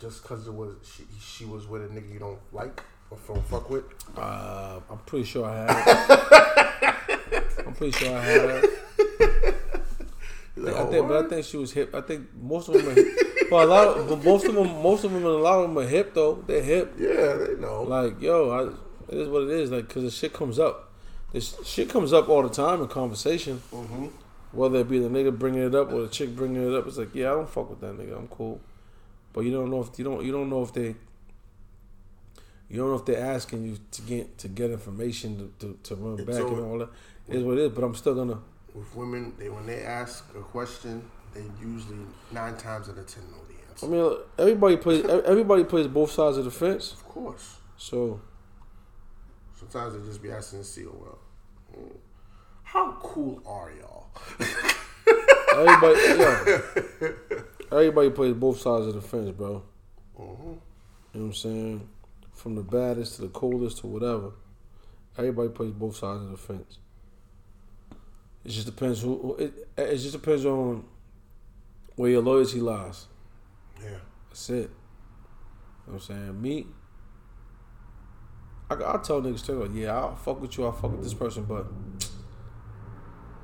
just because it was she, she was with a nigga you don't like or don't fuck with? Uh, I'm pretty sure I have. I'm pretty sure I have. Like, I oh, think, but I think she was hip. I think most of them are hip. but a lot of, but most of them, most of them, and a lot of them are hip though. They're hip. yeah, they know. Like, yo, I, it is what it is. Like, cause the shit comes up. This shit comes up all the time in conversation. mm-hmm. Whether it be the nigga bringing it up or the chick bringing it up, it's like, yeah, I don't fuck with that nigga. I'm cool, but you don't know if you don't you don't know if they you don't know if they're asking you to get to get information to to, to run back and all- that. It is what it is. But I'm still gonna. With women, they when they ask a question, they usually nine times out of ten know the answer. I mean, everybody plays everybody plays both sides of the fence. Of course. So Sometimes they just be see, oh, well, how cool are y'all? everybody, yeah, everybody plays both sides of the fence, bro. hmm You know what I'm saying? From the baddest to the coldest to whatever. Everybody plays both sides of the fence. It just depends who. who- It, it just depends on where your loyalty lies. Yeah. That's it. You know what I'm saying? Me, I, I tell niggas straight up, yeah, I'll fuck with you, I'll fuck with this person, but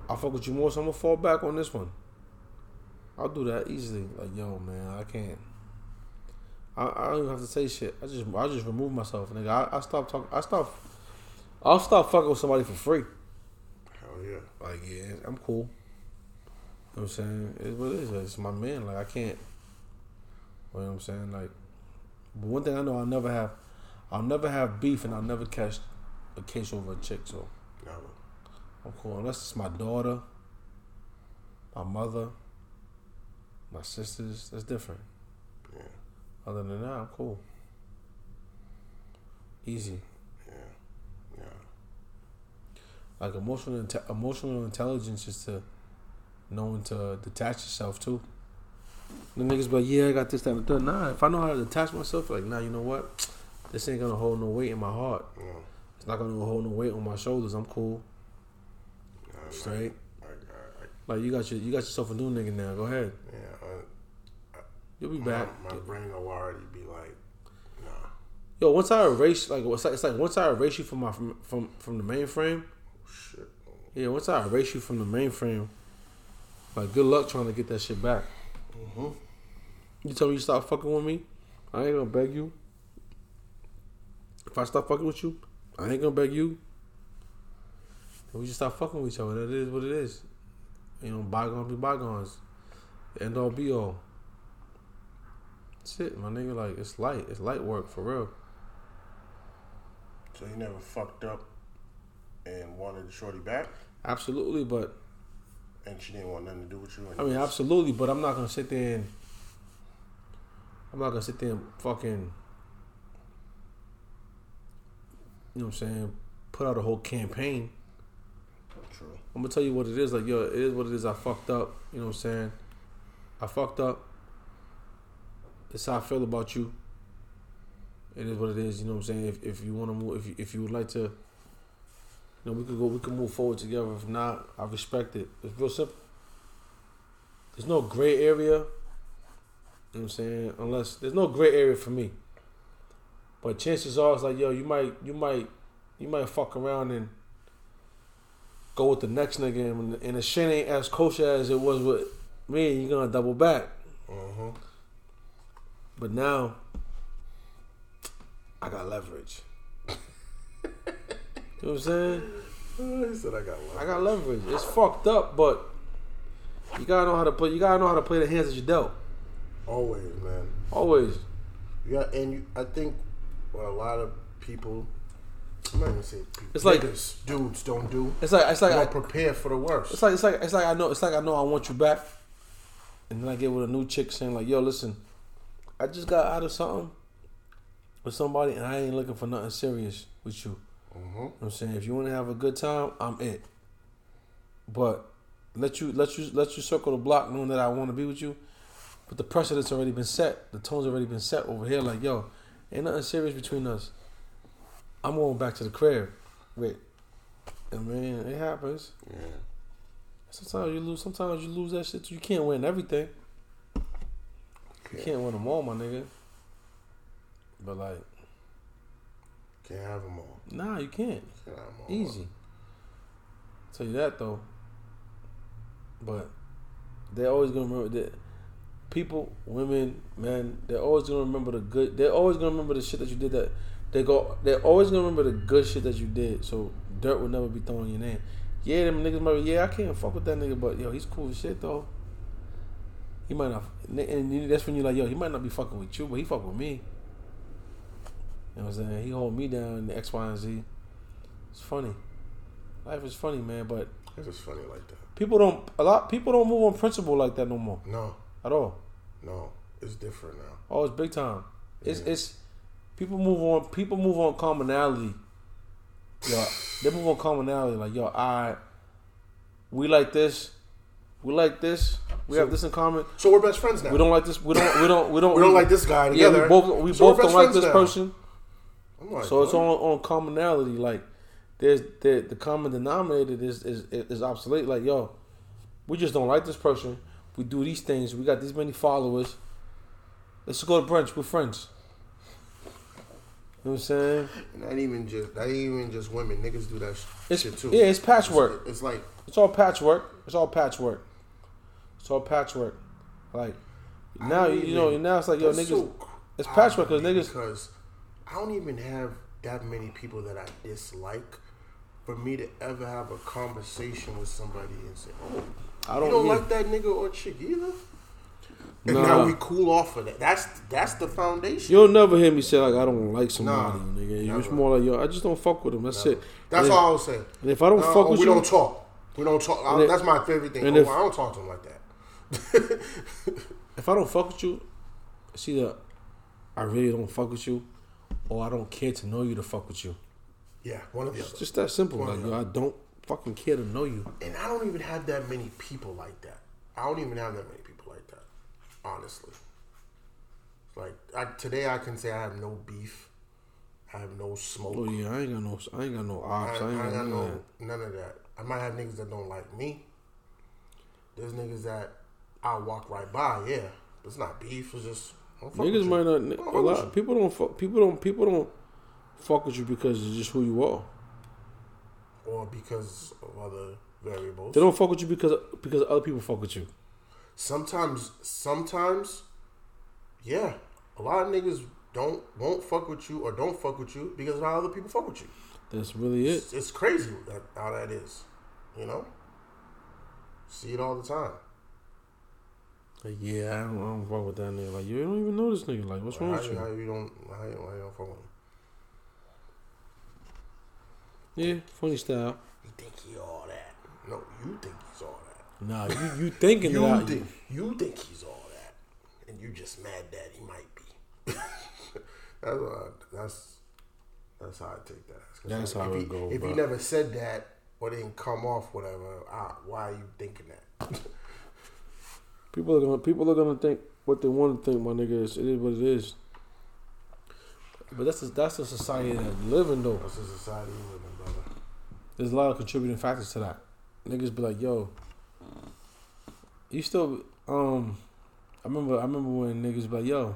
I'll fuck with you more, so I'm gonna fall back on this one. I'll do that easily. Like, yo, man, I can't. I, I don't even have to say shit. I just I just remove myself, nigga. I, I stop talking. I stop. I'll stop fucking with somebody for free. Hell yeah. Like, yeah, I'm cool. You know what I'm saying? It's what it is. It's my man. Like, I can't. You know what I'm saying? Like, but one thing I know, I'll never have, I'll never have beef, and I'll never catch a case over a chick. So Never. I'm cool. Unless it's my daughter, my mother, my sisters. That's different. Yeah. Other than that, I'm cool. Easy. Yeah. Yeah. Like emotional, inte- emotional intelligence is to knowing to detach yourself too. The niggas be like, yeah, I got this, that, and the third. Nah, if I know how to detach myself, like, nah, you know what? This ain't gonna hold no weight in my heart. No. It's not gonna hold no weight on my shoulders. I'm cool, straight. I, I, I, Like you got your, you got yourself a new nigga now. Go ahead, yeah. I, you'll be my, back. my brain will already be like, nah. Yo, once I erase, like, it's like, it's like once I erase you from my from from, from the mainframe. Oh, Shit. Yeah, once I erase you from the mainframe, like, good luck trying to get that shit back. Mm-hmm. You tell me you stop fucking with me, I ain't gonna beg you. If I stop fucking with you, I ain't gonna beg you. We just stop fucking with each other. That is what it is. You know, bygones be bygones. End all be all. That's it, my nigga. Like it's light. It's light work for real. So you never fucked up and wanted the shorty back, Absolutely, but and she didn't want nothing to do with you. I mean, absolutely, but I'm not gonna sit there and I'm not gonna sit there and fucking, you know what I'm saying, put out a whole campaign. True. I'm gonna tell you what it is. Like, yo, it is what it is. I fucked up. You know what I'm saying? I fucked up. It's how I feel about you. It is what it is. You know what I'm saying? If, if you want to move, if you, if you would like to, you know, we could go. We can move forward together. If not, I respect it. It's real simple. There's no gray area. You know what I'm saying? Unless there's no gray area for me. But chances are, it's like, yo, you might, you might, you might fuck around and go with the next nigga, and, and the shit ain't as kosher as it was with me. You're gonna double back. Mm-hmm. But now, I got leverage. [LAUGHS] you know what I'm saying? he said I got love. I got leverage. It's fucked up, but you gotta know how to play. You gotta know how to play the hands that you dealt. Always, man. Always. Yeah, and you, I think what a lot of people, I'm not even gonna say people, It's like- niggas, dudes don't do. It's like it's like don't I, prepare for the worst. it's like it's like it's like I know it's like I know I want you back, and then I get with a new chick saying like, "Yo, listen, I just got out of something with somebody, and I ain't looking for nothing serious with you." mm-hmm. You know what I'm saying if you want to have a good time, I'm it. But let you let you let you circle the block knowing that I want to be with you. But the precedent's already been set. The tone's already been set over here. Like yo, ain't nothing serious between us. I'm going back to the crib. Wait, I mean it happens. Yeah. Sometimes you lose. Sometimes you lose that shit. You can't win everything. You Can't, win them all, my nigga. But like, can't have them all. nah, you can't. Can't all. Easy. Tell you that though. But they're always gonna remember that people, women, men, they're always gonna remember the good they're always gonna remember the shit that you did that they go they're always gonna remember the good shit that you did. So dirt will never be thrown in your name. Yeah, them niggas might be, yeah, I can't fuck with that nigga, but yo, he's cool as shit though. He might not and that's when you're like, yo, he might not be fucking with you, but he fuck with me. You know what I'm saying? He hold me down in the X, Y, and Z. It's funny. Life is funny, man, but It's just funny like that. people don't a lot people don't move on principle like that no more. No, At all. No, it's different now. Oh, it's big time. It's Yeah. it's people move on people move on commonality. Yo, they move on commonality like yo, I we like this, we like this, we So- have this in common. So we're best friends now. We don't like this. We don't. We don't. We don't. We don't like this guy Yeah, together. we both. We So both don't like this now. person. Like, So it's what? on on commonality. Like there's the the common denominator is is is obsolete. Like yo, we just don't like this person. We do these things. We got these many followers. Let's go to brunch. We're friends. You know what I'm saying? Not even just not even just women. Niggas do that sh- It's shit too. yeah, it's patchwork. It's, it's like It's all patchwork. It's all patchwork. It's all patchwork. Like now, you know, now it's like yo, niggas. so it's patchwork because niggas- Because I don't even have that many people that I dislike. For me to ever have a conversation with somebody and say, "Oh, I don't. don't yeah. like that nigga or chick either," and Nah. now we cool off of that. That's that's the foundation. You'll never hear me say like I don't like somebody, Nah, nigga. It's more like yo, I just don't fuck with them. That's it. That's and all I was saying. And if I don't Uh, fuck with we you, we don't talk. We don't talk. I- And if- that's my favorite thing. and Oh, if- I don't talk to him like that. [LAUGHS] if I don't fuck with you, it's either I really don't fuck with you, or I don't care to know you to fuck with you. yeah, one of the It's other. just that simple. Well, Like yo, I don't fucking care to know you. And I don't even have that many people like that. I don't even have that many people like that. Honestly. Like I, today, I can say I have no beef. I have no smoke. Oh yeah, I ain't got no, I ain't got no ops. I, I ain't got got no that. none of that. I might have niggas that don't like me. There's niggas that I'll walk right by. Yeah, it's not beef. It's just fuck Niggas might not. A lot people don't fuck. People don't. People don't fuck with you because it's just who you are. Or because of other variables. They don't fuck with you because because other people fuck with you. Sometimes, sometimes, yeah, a lot of niggas don't won't fuck with you or don't fuck with you because of how other people fuck with you. That's really it. It's, it's crazy that, how that is, you know. See it all the time. Like, yeah, I don't, I don't fuck with that nigga. Like, you don't even know this nigga. Like, what's wrong how, with you- how you? don't how you, how you don't fuck with him? Yeah, funny style. You think he all that? No, you think he's all that. Nah, you you thinking [LAUGHS] You that? think you think he's all that, and you just mad that he might be. [LAUGHS] that's what I, that's that's how I take that. That's if how it he, go, If bro. he never said that or didn't come off whatever, ah, why are you thinking that? [LAUGHS] People are gonna people are gonna think what they want to think. My nigga, it is what it is. But that's the, that's the society that we live in though. That's the society we live in, brother. There's a lot of contributing factors to that. Niggas be like, yo, you still um I remember I remember when niggas be like, yo,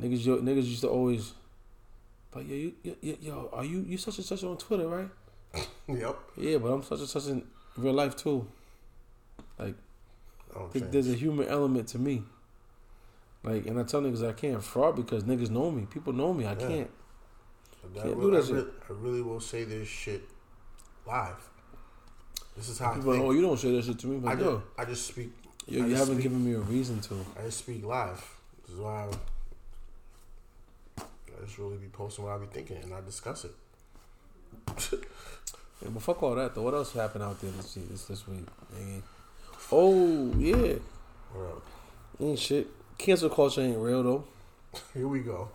niggas yo, niggas used to always but yo, you, yo, yo, are you you such and such on Twitter, right? [LAUGHS] Yep. Yeah, but I'm such and such in real life too. Like I don't think change. there's a human element to me. Like, and I tell niggas I can't fraud because niggas know me. People know me. I Yeah. can't. Can't will- do that I, really, I really will say this shit live. This is how People I like, think. oh, you don't say that shit to me, I, but just, I just speak. yo, I you haven't speak- given me a reason to. I just speak live. This is why I, I just really be posting what I be thinking and I discuss it. [LAUGHS] Yeah, but fuck all that though. What else happened out there this this, this week? Oh yeah, What up? ain't shit. Cancel culture ain't real though. [LAUGHS] Here we go.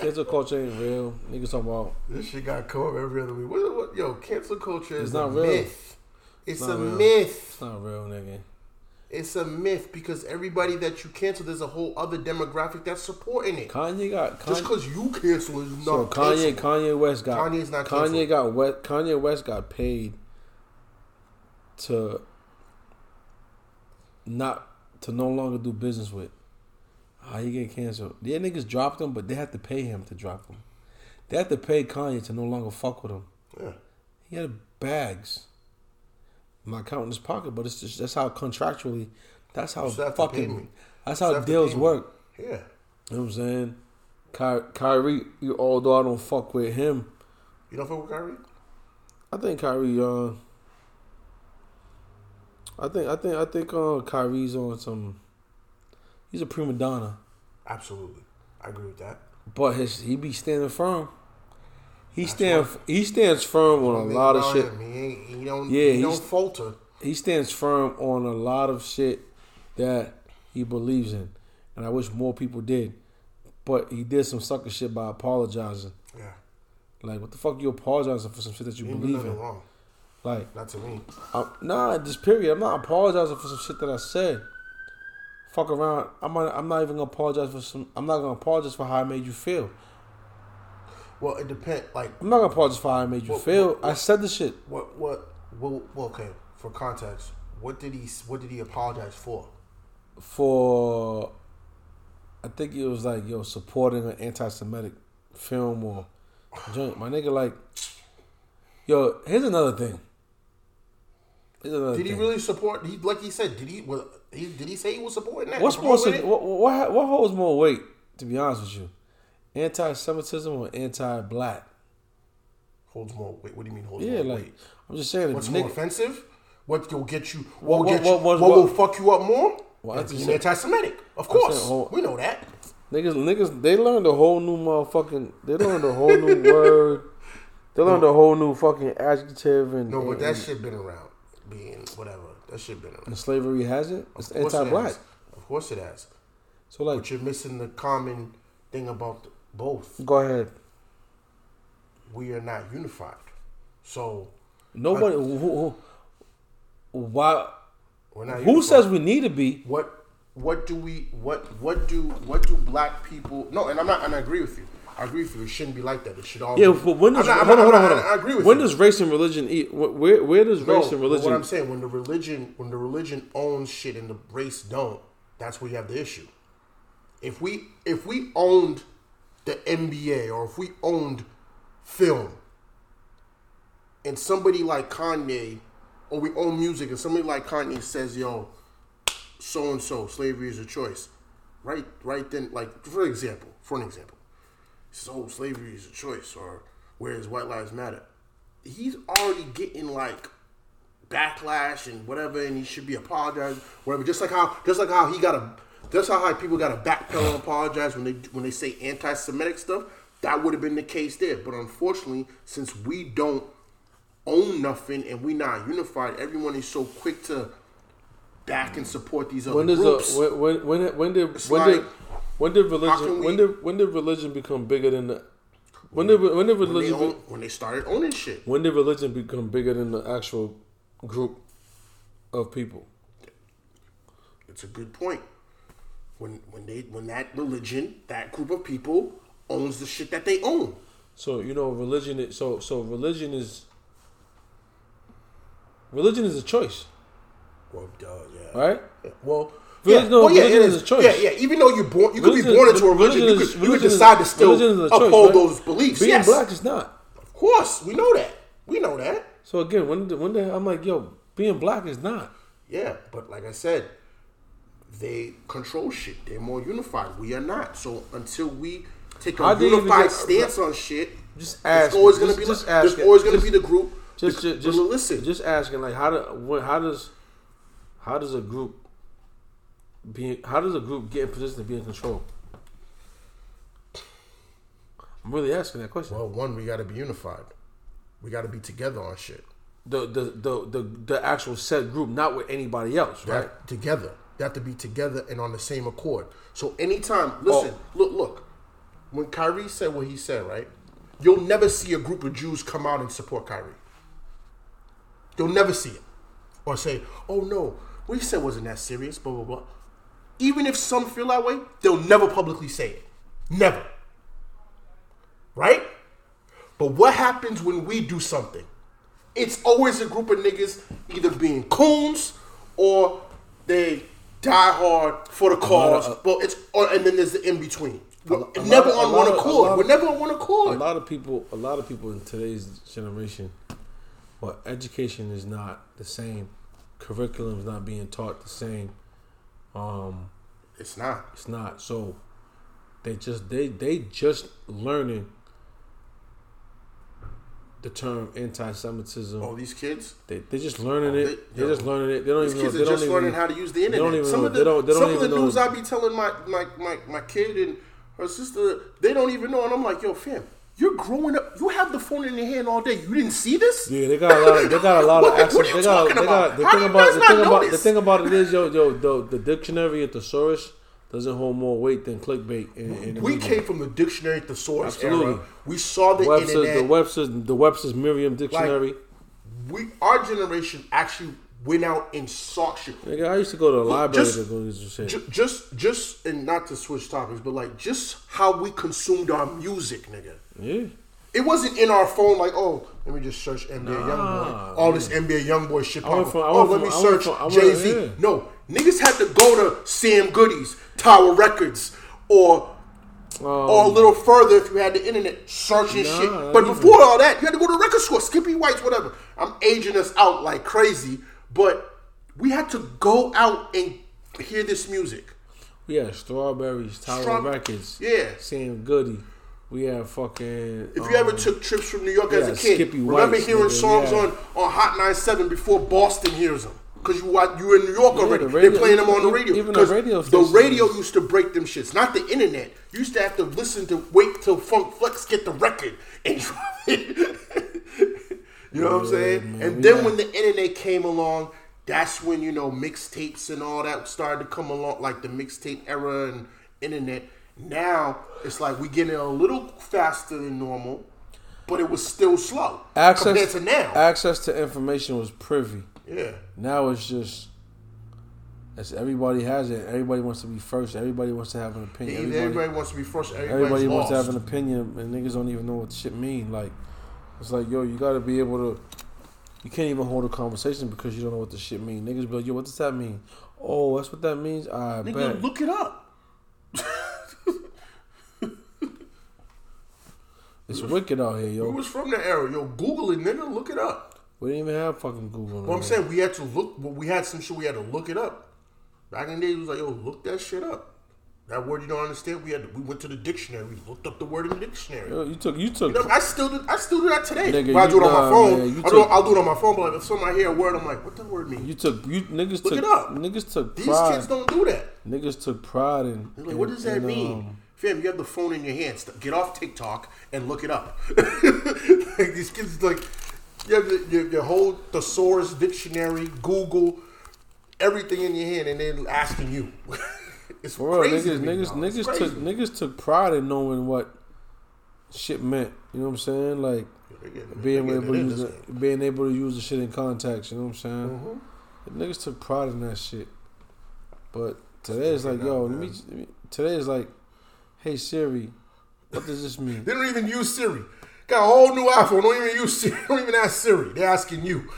Cancel culture ain't real. Niggas talking about This shit got come up every other week. What, what, yo, cancel culture is It's a not real. myth. It's, a real. myth. it's not real, nigga. It's a myth because everybody that you cancel, there's a whole other demographic that's supporting it. Kanye got Just because you cancel is not So Kanye, canceled. Kanye West got Kanye's not Kanye canceled. got West, Kanye West got paid to not to no longer do business with. How he get canceled? Yeah, niggas dropped him, but they had to pay him to drop him. They had to pay Kanye to no longer fuck with him. Yeah. He had bags. I'm not counting his pocket, but it's just that's how contractually. That's how You still have to pay fucking. That's how still have to deals work. Yeah. You know what I'm saying? Ky- Kyrie, you- although I don't fuck with him, You don't fuck with Kyrie? I think Kyrie. Uh, I think I think I think uh, Kyrie's on some. He's a prima donna, Absolutely. I agree with that. but his he be standing firm. He That's stand he stands firm on a lot of shit. him, He ain't. He don't. Yeah, he don't falter. He stands firm on a lot of shit that he believes in, and I wish more people did. But he did some sucker shit by apologizing. Yeah. Like, what the fuck you apologizing for some shit that you He believe in? wrong. Like, Not to me. I'm, nah, this period. I'm not apologizing for some shit that I said. Fuck around. I'm not, I'm not even gonna apologize for some. I'm not gonna apologize for how I made you feel. Well, it depends. Like I'm not gonna apologize for how I made you What- feel. what- I said the shit what? What? Well, well, okay. For context, what did he? What did he apologize for? for I think it was like yo supporting an anti-Semitic film or joint. My nigga, like, yo, here's another thing. Did he thing. really support? He like he said. Did he? Was, he did he say he was supporting that? What's more? promoting sig- it? What, what what holds more weight? To be honest with you, anti-Semitism or anti-black? Holds more weight. What do you mean holds Yeah, more like weight? I'm just saying. What's nigga, more offensive? What will get you? What- What, will what- get you, what- will fuck you up more? Well, I Than just being said- anti-Semitic. Of course, we know that. Niggas, niggas, they learned a whole new motherfucking. They learned a whole new [LAUGHS] word. They learned a whole new fucking adjective and. No, but that shit been around. Being whatever, that shit been around. and slavery. It's it anti-black. has. Of course it has. So like, But you're missing the common thing about the, both. go ahead. We are not unified. So Nobody. Uh, who, who, why? we're not. Who unified. says we need to be? what? What do we? What? What do? What do black people? No, and I'm not. And I agree with you. I agree with you. It shouldn't be like that. It should all. Yeah, be, but when does not- hold on, hold on, hold on. I agree with when you. does race and religion eat? Where where does No, race and religion? What I'm saying, when the religion, when the religion owns shit and the race don't, that's where you have the issue. If we if we owned the NBA or if we owned film, and somebody like Kanye, or we own music, and somebody like Kanye says, "Yo, so and so, slavery is a choice," right? Right then, like for example, for an example, so slavery is a choice, or whereas white lives matter. He's already getting like backlash and whatever, and he should be apologizing, whatever. Just like how, just like how he got a, just how high people got to backpedal and apologize when they when they say anti-Semitic stuff. That would have been the case there, but unfortunately, since we don't own nothing and we not unified, everyone is so quick to back and support these other when does groups. a when when when when did It's when like, did when did religion we- when did when did religion become bigger than the when did when did when, they religion own, when they started owning shit. when did religion become bigger than the actual group of people? It's a good point. When when they when that religion, that group of people owns the shit that they own. So you know, religion. Is, so so religion is religion is a choice, Well, duh, yeah. right? Well, Religion- yeah, no, well, yeah, religion it is is a choice. Yeah, yeah. Even though you're born, you could be born into a religion. religion you could, you could religion is- decide to still religion a choice, uphold right? those beliefs. Being yes, black is not. of course, we know that. We know that. So again, when when did, I'm like, yo, being black is not. Yeah, but like I said, they control shit. They're more unified. We are not. So until we take a even unified get- stance on shit, Just there's ask. always gonna be just like, ask. there's always gonna be the group. just the, just just, the listen. just asking like how do how does how does a group be how does a group get in position to be in control? I'm really asking that question. well, one, we got to be unified. We got to be together on shit. The the the the, the actual set group, not with anybody else, right? have- together. They have to be together and on the same accord. So anytime, listen, Oh. look, look. When Kyrie said what he said, right? You'll never see a group of Jews come out and support Kyrie. You'll never see it. Or say, oh no, what he said wasn't that serious, blah, blah, blah. Even if some feel that way, they'll never publicly say it. Never. Right? But what happens when we do something? It's always a group of niggas either being coons or they die hard for the cause. Uh, of- well, it's or, and then there's the in between. We're a never of- on one accord. of- We're never on one accord. a lot of people a lot of people in today's generation well, education is not the same curriculum is not being taught the same um It's not. it's not so they just they they just learning the term anti-semitism Oh, these kids. they they just learning they- it they, are yo, just learning it they don't These even know kids they are don't just even learning how to use the internet. don't even some know- of the they don't- they don't some of the even know- news I be telling my, my my my kid and her sister, they don't even know, and I'm like, yo, fam, you're growing up. You have the phone in your hand all day. You didn't see this? Yeah, they got a lot. Of, they got a lot of What- access. what are you they got. talking They got. about? The How thing about the not thing about the thing about it is, yo, yo, the, the dictionary at thesaurus doesn't hold more weight than clickbait. In, in We came from the dictionary thesaurus Absolutely. era. We saw the Webster's, internet. the Webster's, the Webster's Merriam Dictionary. we our generation actually went out and sought shit. Nigga, I used to go to the library just- to go to this shit. Ju- Just, just, and not to switch topics, but like just how we consumed our music, nigga. Yeah, It wasn't in our phone like, oh, let me just search NBA Nah, YoungBoy. All this NBA YoungBoy shit. Pop from- up. Oh, went let me search from- Jay Z. yeah. No, niggas had to go to Sam Goody's, Tower Records, or Um, or a little further if you had the internet searching Nah, shit. But even. before all that, you had to go to the record store, Skippy White's, whatever. I'm aging us out like crazy, but we had to go out and hear this music. Yeah, strawberries, Tower Records, Yeah. Sam Goody. We had fucking. If you ever um, took trips from New York as a kid, Skippy remember hearing nigga, songs on, on Hot 97 before Boston hears them. Because you, wa- you were in New York Yeah, already. the radio- They're playing them on the radio. even the radio the radio used to break them shits, not the internet. You used to have to listen to wait till Funk Flex get the record and [LAUGHS] drop it. [LAUGHS] you know what I'm saying? man, and then when the internet came along, that's when you know mixtapes and all that started to come along, like the mixtape era and internet. Now it's like we getting a little faster than normal, but it was still slow compared access to now. Access to information was privy. yeah, Now it's just. It's, everybody has it. Everybody wants to be first. Everybody wants to have an opinion. everybody, Everybody, wants to be first. Everybody wants to have an opinion, and niggas don't even know what the shit mean. Like, it's like, yo, you got to be able to. You can't even hold a conversation because you don't know what the shit mean. Niggas be like, yo, what does that mean? Oh, that's what that means. I Nigga, bet. look it up. [LAUGHS] It's wicked out here, We yo. was from the era. Yo, Google it, nigga. Look it up. We didn't even have fucking Google. Well, I'm saying we had to look. Well, we had some shit. We had to look it up. Back in the day, it was like, yo, look that shit up. That word you don't understand. We had to, we went to the dictionary. We looked up the word in the dictionary. Yo, you took you took You know, I still do. I still do that today. Nigga, if I do it on my phone, man, I do, took- I'll do it on my phone. But like, if somebody hear a word, I'm like, what that word mean? you took you niggas Look took it up. niggas took These kids don't do that. Niggas took pride in. Like, in- what does that in, mean? um, Fam, you have the phone in your hand. St- Get off TikTok and look it up. [LAUGHS] like these kids, like you have the, your, your whole thesaurus dictionary, Google, everything in your hand, and then asking you. [LAUGHS] it's real, crazy. niggas, niggas. It's niggas crazy. took niggas took pride in knowing what shit meant. You know what I'm saying? Like getting- being able to use the, being able to use the shit in context. You know what I'm saying? Mm-hmm. Niggas took pride in that shit. But today is like, yo, let me, let me- Today is like, hey Siri, what does this mean? They don't even use Siri. Got a whole new iPhone. Don't even use Siri. [LAUGHS] Don't even ask Siri. They're asking you.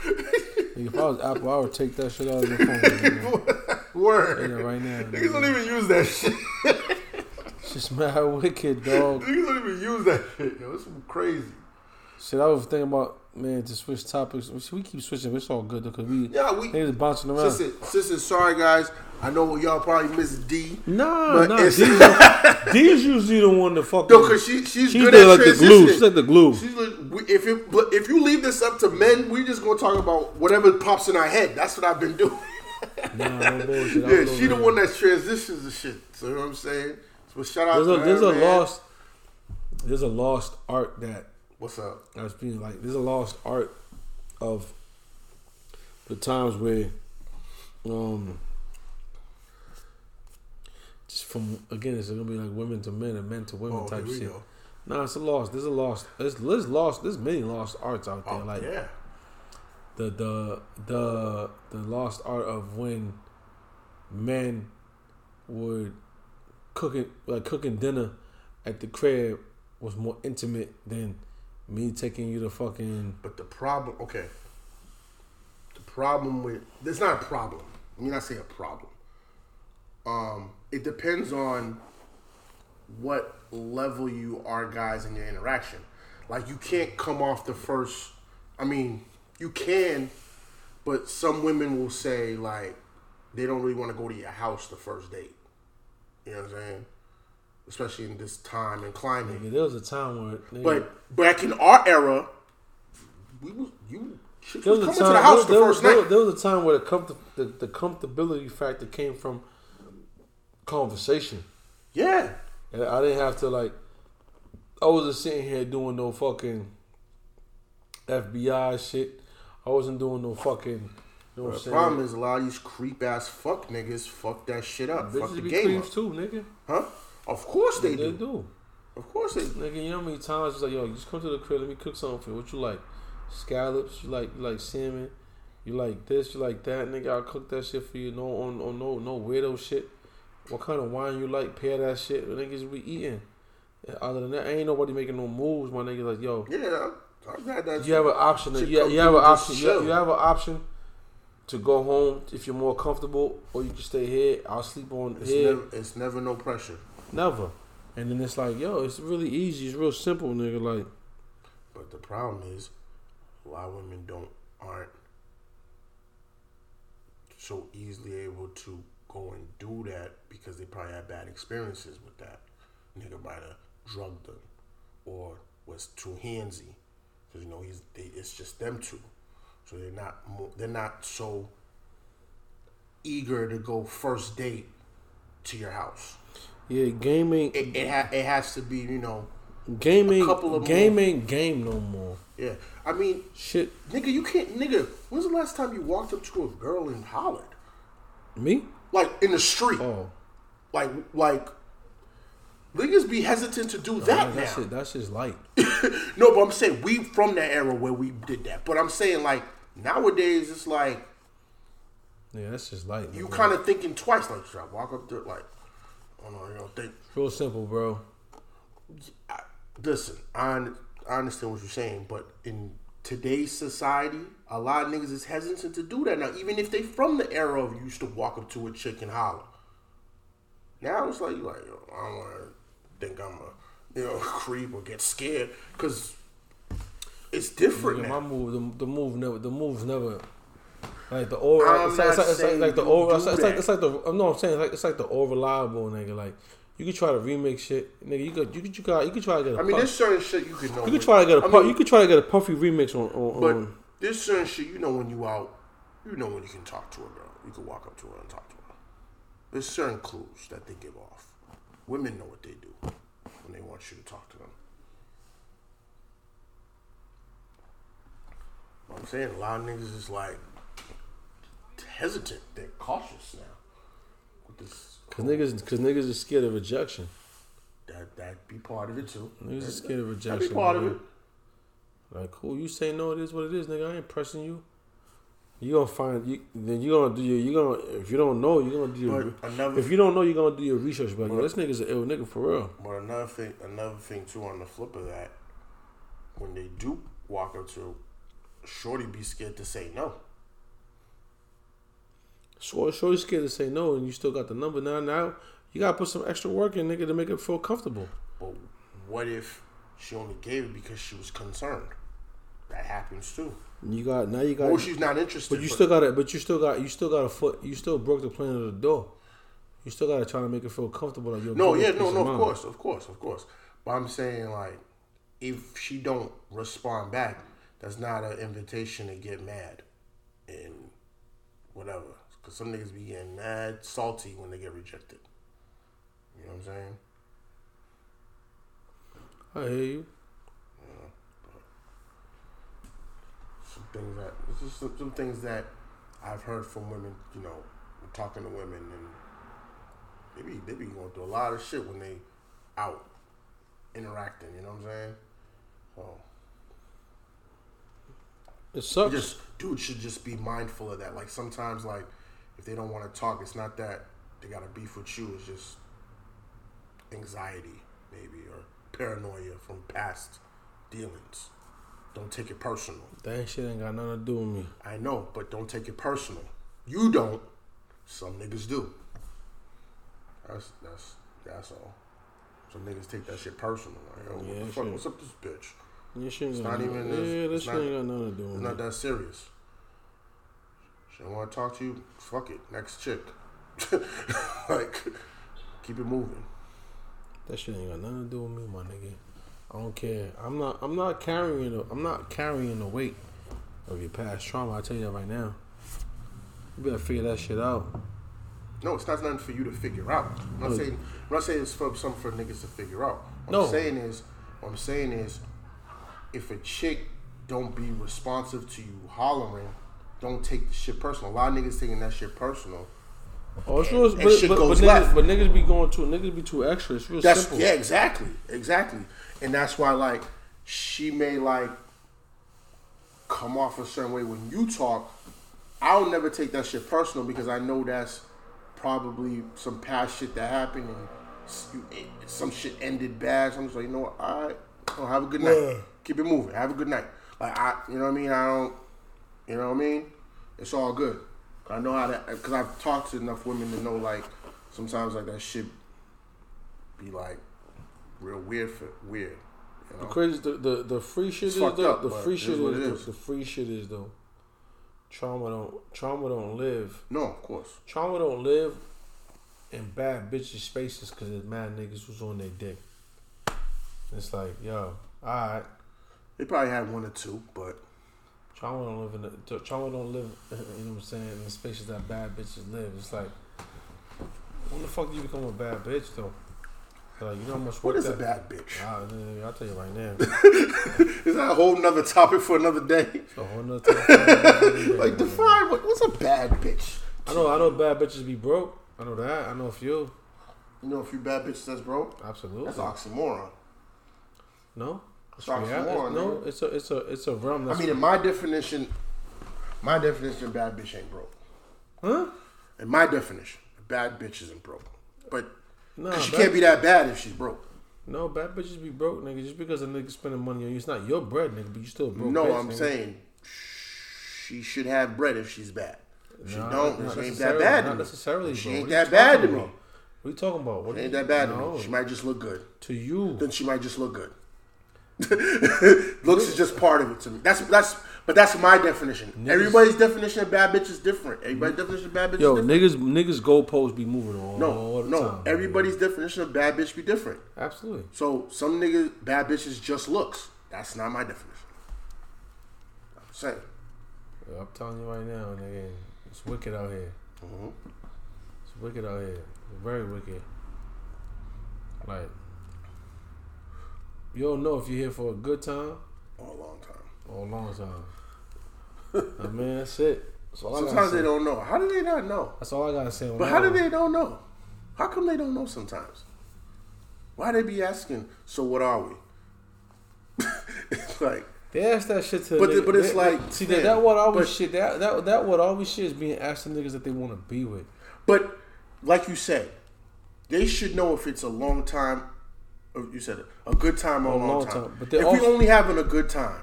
If I was Apple, I would take that shit out of your phone. [LAUGHS] nigga. Word. Yeah, right now. Niggas don't even use that shit. It's just mad [LAUGHS] wicked, dog. Niggas don't even use that shit. Yo, it's crazy. Shit, I was thinking about man to switch topics. We keep switching. It's all good though, cause we Yeah, we. niggas bouncing around. Sister, sister, sorry guys. I know y'all probably miss Dee. Nah, nah. Dee's, Dee's usually the one to fuck. No, cause she she's, she's good at like the glue. She's like the glue. She's like, if it, but if you leave this up to men, we just gonna talk about whatever pops in our head. That's what I've been doing. [LAUGHS] Nah, no bullshit. Yeah, she the one that transitions the shit. So you know what I'm saying? So shout out There's a to there's a lost there's a lost art that What's up? I was being like there's a lost art of the times where um just from again it's gonna be like women to men and men to women Oh, type shit. go. Nah, it's a lost. There's a lost. There's, there's lost. There's many lost arts out there. Oh, like yeah. the the the the lost art of when men would cooking like cooking dinner at the crib was more intimate than me taking you to fucking But the problem, okay. The problem with it's not a problem. Let me not say a problem. Um, it depends on what level you are, guys, in your interaction. Like you can't come off the first. I mean, you can, but some women will say like they don't really want to go to your house the first date. You know what I'm saying? Especially in this time and climate. There was a time where nigga, But back in our era, we was you chicks there was was coming a to time the house there, the there, first there, night. there was a time where the comfort the, the comfortability factor came from conversation. Yeah, And I didn't have to like. I wasn't sitting here doing no fucking FBI shit. I wasn't doing no fucking. You know what I'm the saying? problem is a lot of these creep ass fuck niggas fuck that shit up. fuck the be game creeps up. too, nigga. Huh? Of course they, They do. do. Of course they do. Nigga, you know how many times it's like, yo, you just come to the crib, let me cook something for you. What you like? Scallops? You like you like salmon? You like this? You like that? Nigga, I'll cook that shit for you. No on, on no no weirdo shit. What kind of wine you like? Pair that shit. Niggas we eating. Other than that, ain't nobody making no moves. My nigga, like, yo, Yeah, I've had that. you have an option. You, you have an option. You, chill. you have an option to go home if you're more comfortable, or you can stay here. I'll sleep on It's here. never, it's never no pressure. Never. And then it's like, yo, it's really easy. It's real simple, nigga. Like, But the problem is, a lot of women don't aren't so easily able to go and do that because they probably had bad experiences with that. Nigga might have drugged them or was too handsy because you know he's they, it's just them two, so they're not mo- they're not so eager to go first date to your house. Yeah, gaming, It it, ha- it has to be you know gaming, a couple of ain't game no more. yeah. I mean Shit, Nigga, you can't. Nigga, when's the last time you walked up to a girl and hollered? me? Like in the street. Oh, Like, like. Niggas be hesitant to do that that now. shit, that shit's light. [LAUGHS] no, but I'm saying we from that era where we did that. But I'm saying like nowadays it's like Yeah, that's just light. you kind of thinking twice. Like, should I walk up there? Like, you think. real simple, bro. I, listen, I I understand what you're saying, but in today's society, a lot of niggas is hesitant to do that now. Even if they from the era of you used to walk up to a chick and holler. Now it's like you like yo, I don't want to think I'm a you know [LAUGHS] creep or get scared because it's different now. my move, the, the move never, the move's never. Like the it's like, it's like, it's like, like the do it's like, it's like that. it's like the no, I'm saying it's like it's like the over reliable nigga. Like you could try to remix shit, nigga. You could you could you could you could try to get a I mean, puff- there's certain shit you can know. you could try to get a I pu- mean, you could try to get a puffy remix on on, But on there's certain shit you know when you out, you know when you can talk to a girl. You can walk up to her and talk to her. There's certain clues that they give off. Women know what they do when they want you to talk to them. I'm saying a lot of niggas is like hesitant. They're cautious now. With this, cause niggas cause niggas is scared of rejection. that that be part of it too. Niggas is scared of rejection. That be part of it. Like cool, you say no, it is what it is, nigga. I ain't pressing you. You gonna find you then you gonna do your you gonna if you don't know you gonna do your another if you don't know you're gonna do your research. But yo, this nigga's an ill nigga for real. But another thing, another thing too, on the flip of that, when they do walk up to, shorty be scared to say no. So sure you scared to say no, and you still got the number now. Now you gotta put some extra work in, nigga, to make it feel comfortable. But what if she only gave it because she was concerned? That happens too. You got now you got, Or she's not interested. but you still got it. But you still got you still got a foot. You still broke the plan of the door. You still got to try to make her feel comfortable. Like you're no, yeah, no, no, of course, of course, of course. But I'm saying like, if she don't respond back, that's not an invitation to get mad and whatever. Because some niggas be getting mad, salty when they get rejected. You know what I'm saying? I hear you. some things that it's just some, some things that I've heard from women, you know, talking to women and they be they be going through a lot of shit when they out interacting, you know what I'm saying? So It sucks. just dude should just be mindful of that. Like sometimes like if they don't want to talk, it's not that they got a beef with you, it's just anxiety maybe or paranoia from past dealings. Don't take it personal. that shit ain't got nothing to do with me. I know, but don't take it personal. You don't. Some niggas do. That's that's that's all. Some niggas take that shit personal. Like, yo, Yeah, what the fuck? What's up this bitch? Your shit ain't got not even this- Yeah, this it's shit not- ain't got nothing to do with It's me. not that serious. She don't want to talk to you. Fuck it. Next chick. [LAUGHS] like, keep it moving. That shit ain't got nothing to do with me, my nigga. I don't care. I'm not. I'm not carrying. The, I'm not carrying the weight of your past trauma. I tell you that right now. You better figure that shit out. No, it's not nothing for you to figure out. I'm not No. saying I'm not saying it's for something for niggas to figure out. What No. I'm saying is what I'm saying is if a chick don't be responsive to you hollering, don't take the shit personal. A lot of niggas taking that shit personal. Oh, it's real, And but, shit but, but, niggas, left. but niggas be going too. Niggas be too extra. It's real That's simple. yeah, exactly, exactly, and that's why like she may like come off a certain way when you talk. I'll never take that shit personal because I know that's probably some past shit that happened and s- you- it- some shit ended bad. So I'm just like, you know what? All right, well, have a good night. Yeah. Keep it moving. Have a good night. Like I, you know what I mean? I don't, you know what I mean? It's all good. I know how that because I've talked to enough women to know like sometimes like that shit be like real weird for weird. You The crazy, the, the the free shit It's is though. up, the free shit is what is, it is. the free shit is though. Trauma don't trauma don't live. No, of course. Trauma don't live in bad bitches spaces because it's mad niggas who's on their dick. It's like, yo, alright. They probably had one or two, but Trauma don't live in the trauma don't live. You know what I'm saying? In the spaces that bad bitches live. It's like, when the fuck do you become a bad bitch though? Like, you know how much what is a bad bitch? Ah, I'll tell you right now. [LAUGHS] Is that a whole nother topic for another day? It's a whole nother topic. [LAUGHS] Like define what what's a bad bitch? I know, I know, bad bitches be broke. I know that. I know a few. You know a few bad bitches that's broke? Absolutely. That's oxymoron. no. Yeah, no, nigga. it's a it's a it's a realm I mean, in my definition, my definition of bad bitch ain't broke. huh? In my definition, bad bitch isn't broke. But No, she can't be that bad if she's broke. No, bad bitches be broke, nigga. Just because a nigga spending money on you, it's not your bread, nigga. But you still broke. no, bitch, I'm nigga. saying she should have bread if she's bad. If she don't, she ain't that bad Not necessarily, She bro. ain't What are you that bad to talking me. about? What are you talking about? What Ain't that bad no. to me. She might just look good. To you, Then she might just look good. [LAUGHS] Looks is just part of it to me. That's that's but that's my definition. Everybody's definition of bad bitch is different. Everybody's definition of bad bitch yo, is different. niggas, niggas goalposts be moving all No, the no. time. Everybody's definition of bad bitch be different. absolutely. So some niggas bad bitches just looks. That's not my definition. I'm saying. Yo, I'm telling you right now, nigga, it's wicked out here. Mhm. It's wicked out here. It's very wicked. Like, you don't know if you're here for a good time or a long time. or a long time. [LAUGHS] I mean, that's it. That's all I gotta Sometimes they don't know. How do they not know? That's all I gotta say. But how do they don't know? How come they don't know sometimes? Why they be asking, so what are we? [LAUGHS] it's like, They ask that shit to. But the- but it's they- like, see man, that that what always but- shit. That that that what always shit is being asked to niggas that they want to be with. but like you said, they should know if it's a long time, Oh, you said it, a good time or a long, time. But they if we also- only having a good time,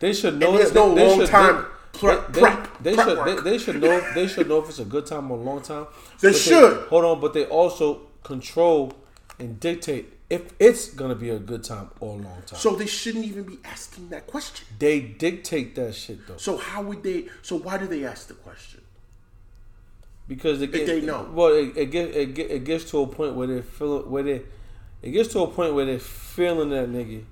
They should know. there's they, no they long should, time They, prep- they, prep- they prep should. They, they should know. They should know if it's a good time or a long time. They But should. hold on, but they also control and dictate if it's gonna be a good time or a long time. so they shouldn't even be asking that question. they dictate that shit though, So how would they? So why do they ask the question? because they get, they know. Well, it, it it it gets to a point where they feel where they it gets to a point where they're feeling that nigga.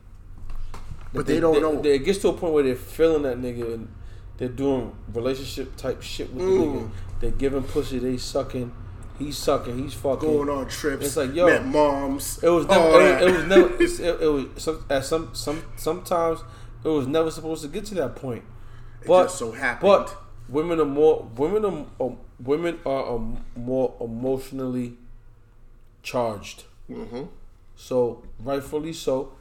But they don't know. it gets to a point where they're feeling that nigga and they're doing relationship type shit with the Mm. nigga. They're giving pussy, they sucking, he's sucking, he's fucking. Going on trips, It's like, yo, met moms. It was never. It, it was never. [LAUGHS] It, it was some, at some some sometimes it was never supposed to get to that point. But just so happened. But women are more. Women are. Um, women are um, more emotionally charged. Mm-hmm. So rightfully so,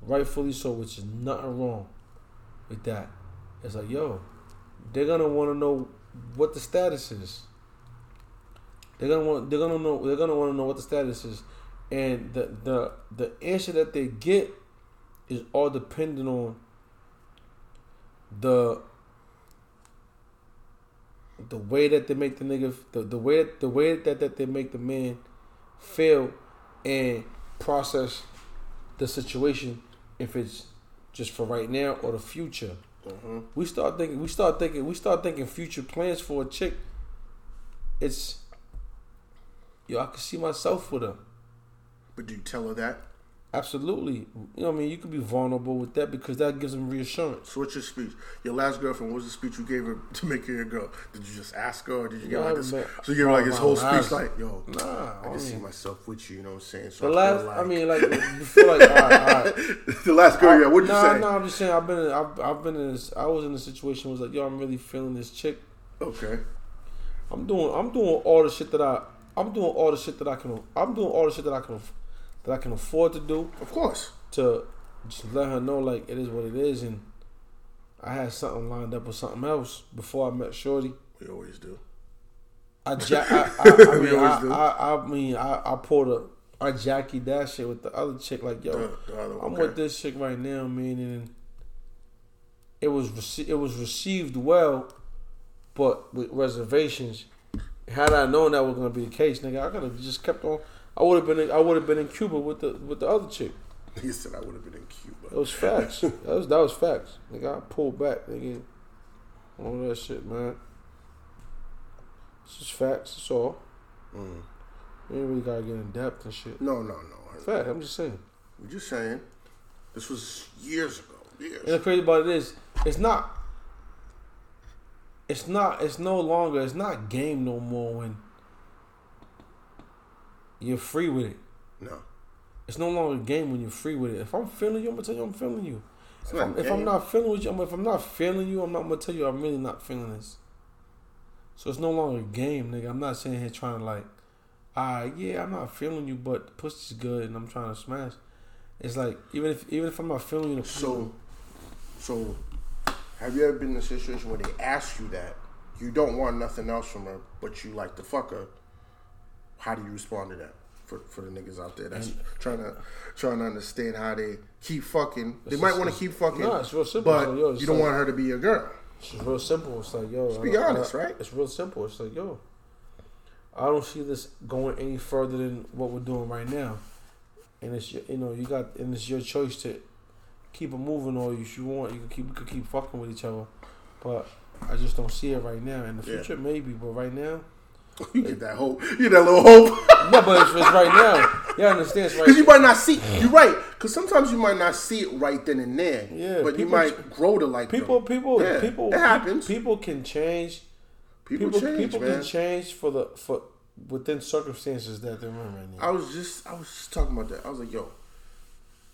rightfully so, which is nothing wrong with that. It's like yo, they're gonna want to know what the status is. They're gonna want. They're gonna know. They're gonna want to know what the status is, and the the the answer that they get is all dependent on the the way that they make the nigga the, the way the way that, that they make the man feel and process the situation if it's just for right now or the future. Mm-hmm. We start thinking we start thinking we start thinking future plans for a chick. It's yo, I can see myself with her. But do you tell her that? Absolutely. You know what I mean? You could be vulnerable with that because that gives them reassurance. So what's your speech? Your last girlfriend, what was the speech you gave her [LAUGHS] to make her your girl? Did you just ask her or did you No, like this? haven't So you gave her like met- his whole speech like, yo, Nah, I I can see myself with you, you know what I'm saying? So The I, last, feel I mean, like before, like, all right, all right. [LAUGHS] the last girl, yeah, what'd you nah, say? Nah, I'm just saying. I've been, in, I've, I've been in. This, I was in a situation. Was like, yo, I'm really feeling this chick. Okay. I'm doing, I'm doing all the shit that I, I'm doing all the shit that I can. I'm doing all the shit that I can, that I can afford to do Of course. to just let her know like it is what it is. And I had something lined up with something else before I met Shorty. We always do. I, ja- I, [LAUGHS] I, I mean, always I, do. I, I mean, I, I pulled a, I Jackie that shit with the other chick. Like, yo, The- the other- I'm okay. with this chick right now, man, and it was rece- it was received well, but with reservations. Had I known that was gonna be the case, nigga, I could have just kept on. I would have been in, I would have been in Cuba with the with the other chick. [LAUGHS] He said I would have been in Cuba. That was facts. [LAUGHS] that was that was facts. Nigga, I pulled back. Nigga, all that shit, man. It's just facts. That's all. Mm. We ain't really gotta get in depth and shit. No, no, no. Fact. I'm just saying. I'm just saying. This was years ago. Years. And the crazy about it is, it's not. It's not. It's no longer. It's not game no more when you're free with it. No. It's no longer a game when you're free with it. If I'm feeling you, I'm gonna tell you I'm feeling you. If I'm, if I'm not feeling with you, I'm, if I'm not feeling you, I'm not gonna tell you I'm really not feeling this. So it's no longer a game, nigga. I'm not sitting here trying to like, ah, yeah, I'm not feeling you, but the pussy's good and I'm trying to smash. It's like even if even if I'm not feeling you, the So, so, have you ever been in a situation where they ask you that you don't want nothing else from her, but you like to fuck her? How do you respond to that? For, for the niggas out there that's trying to trying to understand how they keep fucking. They might want to keep fucking, it's real simple. but So, yo, you don't like- want her to be your girl. It's real simple. It's like, yo, be I- I- honest, right? It's real simple. It's like, yo, I don't see this going any further than what we're doing right now, and it's your- you know you got and it's your choice to keep it moving or if you want you can keep you can keep fucking with each other, but I just don't see it right now. In the Yeah. future, maybe, but right now, [LAUGHS] get that hope. You get that little hope. no. But it's, it's right now. Yeah, I understand. Because you might not see. You're right. Because sometimes you might not see it right then and there. Yeah, But you might grow to like them. People, people, Yeah, people. it happens. People can change. People, People, change, people man. can change for the for within circumstances that they're in right now. I was just I was just talking about that. I was like, yo,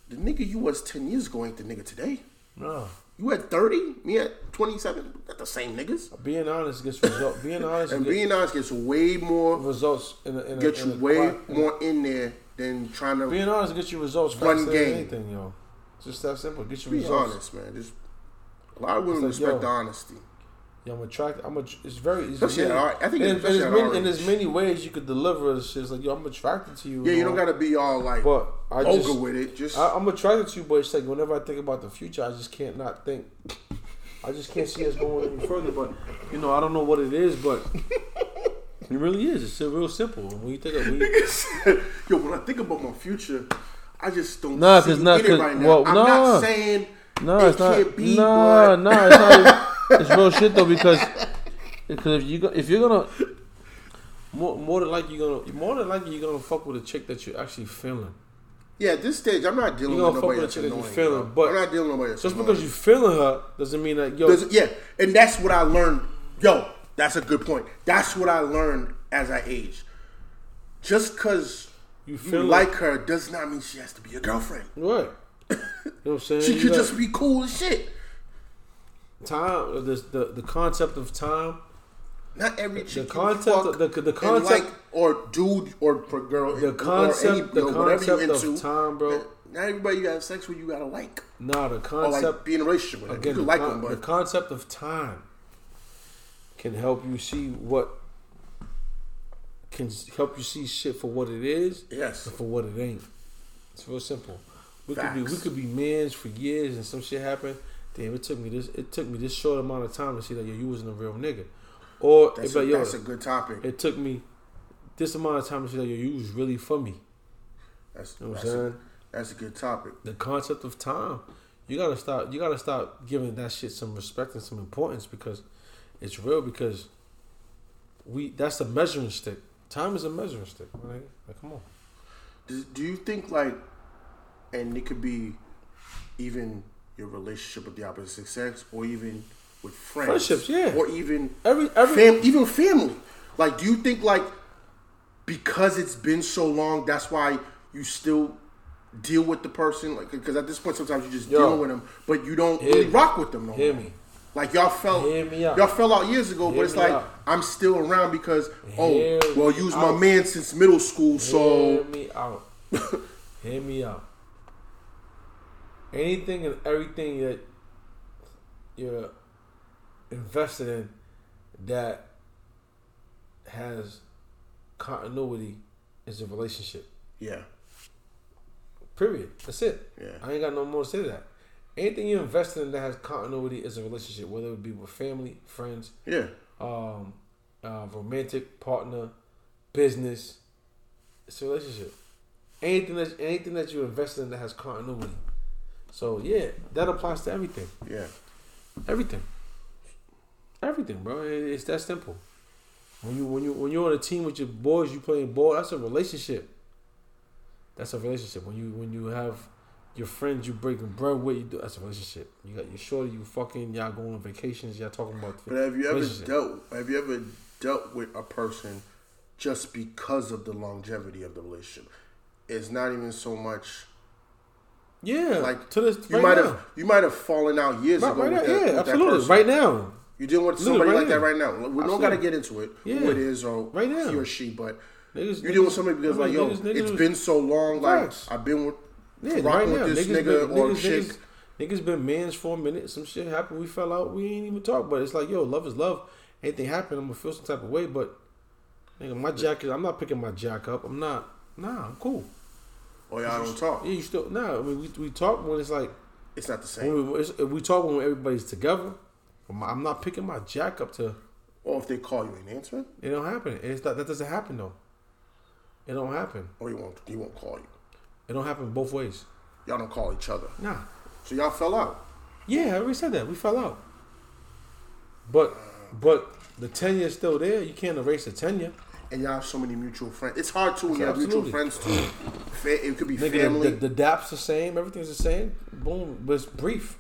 the nigga you was ten years ago ain't the nigga today. No. You at thirty, me at twenty seven. Not the same niggas. Being honest gets results. Being [LAUGHS] honest And being honest gets way more results in a, in a, get you way more in there than trying to Being honest gets you results One game. anything, yo. It's just that simple. Get you be results. honest, man. Just a lot of women like, respect yo, honesty. Yeah, I'm attracted. I'm a. It's very. It's Especially many, I think and, especially and there's many, and there's many ways you could deliver this shit. It's like yo, I'm attracted to you. Yeah, you know, don't gotta be all like But I ogre just. with it. Just I, I'm attracted to you, but it's like whenever I think about the future, I just can't not think. I just can't see us going any further. But you know, I don't know what it is, but [LAUGHS] it really is. It's real simple. When you think of when you, yo, when I think about my future, I just don't Nah, see 'cause not- 'cause- right now. well, I'm nah. not saying No, it it's can't be, no, but no, it's not. [LAUGHS] It's real shit though because because if you go, if you're gonna more more than likely you're gonna more than likely you're gonna fuck with a chick that you're actually feeling. yeah, at this stage, I'm not dealing You with nobody that's chick that you annoying. feeling, bro. but I'm not dealing with nobody that's Just annoying. because you feeling her doesn't mean that yo. Yeah, and that's what I learned. Yo, that's a good point. That's what I learned as I age. Just because You you, like her does not mean she has to be your girlfriend. Right. [LAUGHS] You know what I'm saying? She You could got just be cool as shit. Time. The, the the concept of time. Not every you concept of- the- the concept- like or dude or girl The concept- any, the you know, whatever you concept of time, bro. Not everybody you have sex with you gotta like Nah, the or concept. like be in a relationship with. Again, you the, can like con- them, the concept of time can help you see what can help you see shit for what it is yes, and for what it ain't. It's real simple. We could be we could be mans for years and some shit happened. Damn, it took me this it took me this short amount of time to see that yo, you wasn't a real nigga. Or that's, it's like a, yo, that's a good topic. it took me this amount of time to see that yo, you was really for me. That's You know what that's, I'm a, that's a good topic. the concept of time. You gotta stop. You gotta stop giving that shit some respect and some importance because it's real. Because we that's a measuring stick. Time is a measuring stick. Right? Like, come on. Do, do you think like, and it could be even your relationship with the opposite sex, or even with friends, Friendships, yeah. or even Every every fam, even family. Like, do you think like because it's been so long, that's why you still deal with the person? Like, because at this point, sometimes you just Yo. dealing with them, but you don't really me. rock with them no Hear more. me. Like y'all fell, y'all fell out years ago, Hear but it's like out. I'm still around because oh, Hear well, you was my man since middle school, so hear me out. [LAUGHS] hear me out. Anything and everything that you're invested in that has continuity is a relationship. yeah, Period. That's it. Yeah. I ain't got no more to say to that. Anything you invest in that has continuity is a relationship, whether it be with family, friends, yeah. um, uh, romantic partner, business, It's a relationship. Anything that anything that you invest in that has continuity. So yeah, that applies to everything. Yeah. Everything. Everything, bro. It's that simple. When you when you when you're on a team with your boys, you playing ball. That's a relationship. That's a relationship. When you when you have your friends, you breaking bread with. You do, that's a relationship. You got your shorty. You fucking y'all going on vacations. Y'all talking about. But have you ever dealt? Have you ever dealt with a person just because of the longevity of the relationship? It's not even so much Yeah, like to this you right might now. have you might have fallen out years Right, ago right with, now. that, yeah, absolutely. Right now. You're dealing with somebody like that right now. We don't gotta get into it, Yeah. who it is or Right now. he or she, but Niggas, you're dealing with somebody because like, yo, niggas- niggas it's been so long. Like. I've been with Yeah, rocking right with this nigga been, or chick. niggas, niggas been mans for a minute. Some shit happened. We fell out. We ain't even talk. But it's like, yo, love is love. Anything happen, I'm gonna feel some type of way. But nigga, my jacket. I'm not picking my jack up. I'm not. Nah, I'm cool. Or y'all don't talk. Yeah, you still. Nah, I mean, we we talk when it's like It's not the same. when we, we talk when everybody's together. I'm I'm not picking my jack up to. Or if they call you ain't answering, It don't happen. It's not, that doesn't happen though. It don't happen. or he won't he won't call you. It don't happen both ways. Y'all don't call each other. Nah. So y'all fell out. Yeah, I already said that. We fell out. But but the tenure is still there. You can't erase the tenure. And y'all have so many mutual friends. It's hard to when you have mutual friends too. Fa- It could be Nigga, family. the, the, the dap's the same. Everything's the same. Boom. But it's brief.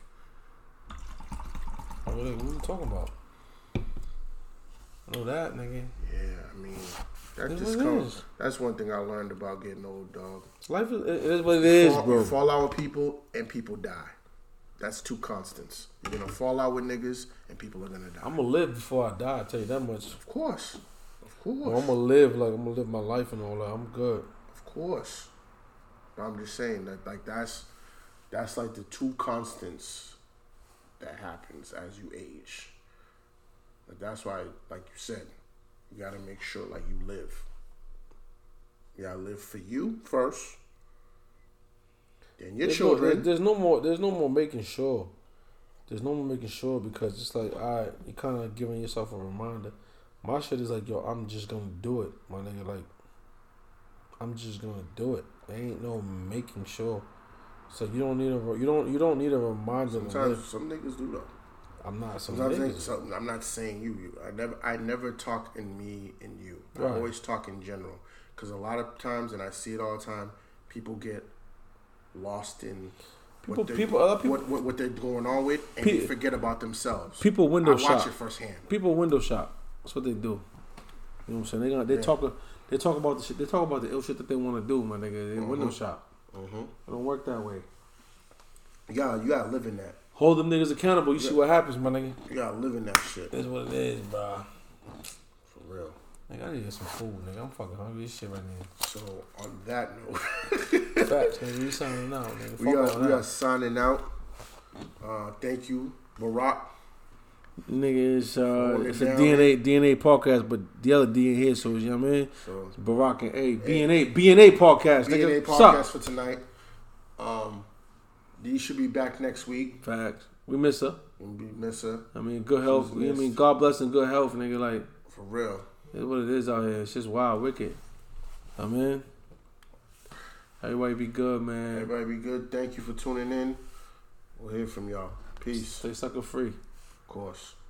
What are, what are you talking about? Know that, nigga. yeah, I mean, that It just comes. That's one thing I learned about getting old, dog. Life is, it is what it is, fall, bro. You fall out with people and people die. That's two constants. You're gonna fall out with niggas and people are gonna die. I'm gonna live before I die. I tell you that much. of course, of course, I'm gonna live like I'm gonna live my life and all that. I'm good. of course. But I'm just saying that like that's that's like the two constants that happens as you age. Like that's why, like you said, you gotta make sure like you live. You gotta live for you first. Then your There's no, children. there's no more. There's no more making sure. There's no more making sure because it's like, all right, you're kind of giving yourself a reminder. My shit is like, yo, I'm just gonna do it, my nigga. Like, I'm just gonna do it. There ain't no making sure. So you don't need a you don't you don't need a reminder. Sometimes some niggas do though. I'm not some Sometimes niggas. niggas, so, I'm not saying you. you. I never. I never talk in me and you. I always talk in general because a lot of times, and I see it all the time, people get lost in People- what people- other people- what, what, what they're going on with, and Pe- forget about themselves. People window shop. I watch it firsthand. People window shop. That's what they do. You know what I'm saying? They gonna, they Yeah. talk they talk about the shit. They talk about the ill shit that they want to do, my nigga. They window shop. Mm-hmm. It don't work that way. You gotta, you gotta live in that. Hold them niggas accountable. You see what happens, my nigga. You gotta live in that shit That's what it is, bro. for real. Nigga, I need to get some food, nigga. I'm fucking hungry as shit right now. So on that note, Facts, nigga. We signing out, nigga. we are we are signing out. Uh, thank you, Barack. Nigga, it's, uh, it's a. DNA DNA podcast, but the other D in here, so you know what I mean? So Barack and A. B and A. B and A podcast, DNA nigga. What's up? podcast for tonight. Um, Dee should be back next week. Facts. We miss her. We'll miss her I mean, good health. She's You know what I mean? God bless and good health, nigga. Like, for real. it's what it is out here. It's just wild, wicked. I mean, everybody be good, man. Everybody be good. Thank you for tuning in. We'll hear from y'all. Peace. Stay sucker free. Course.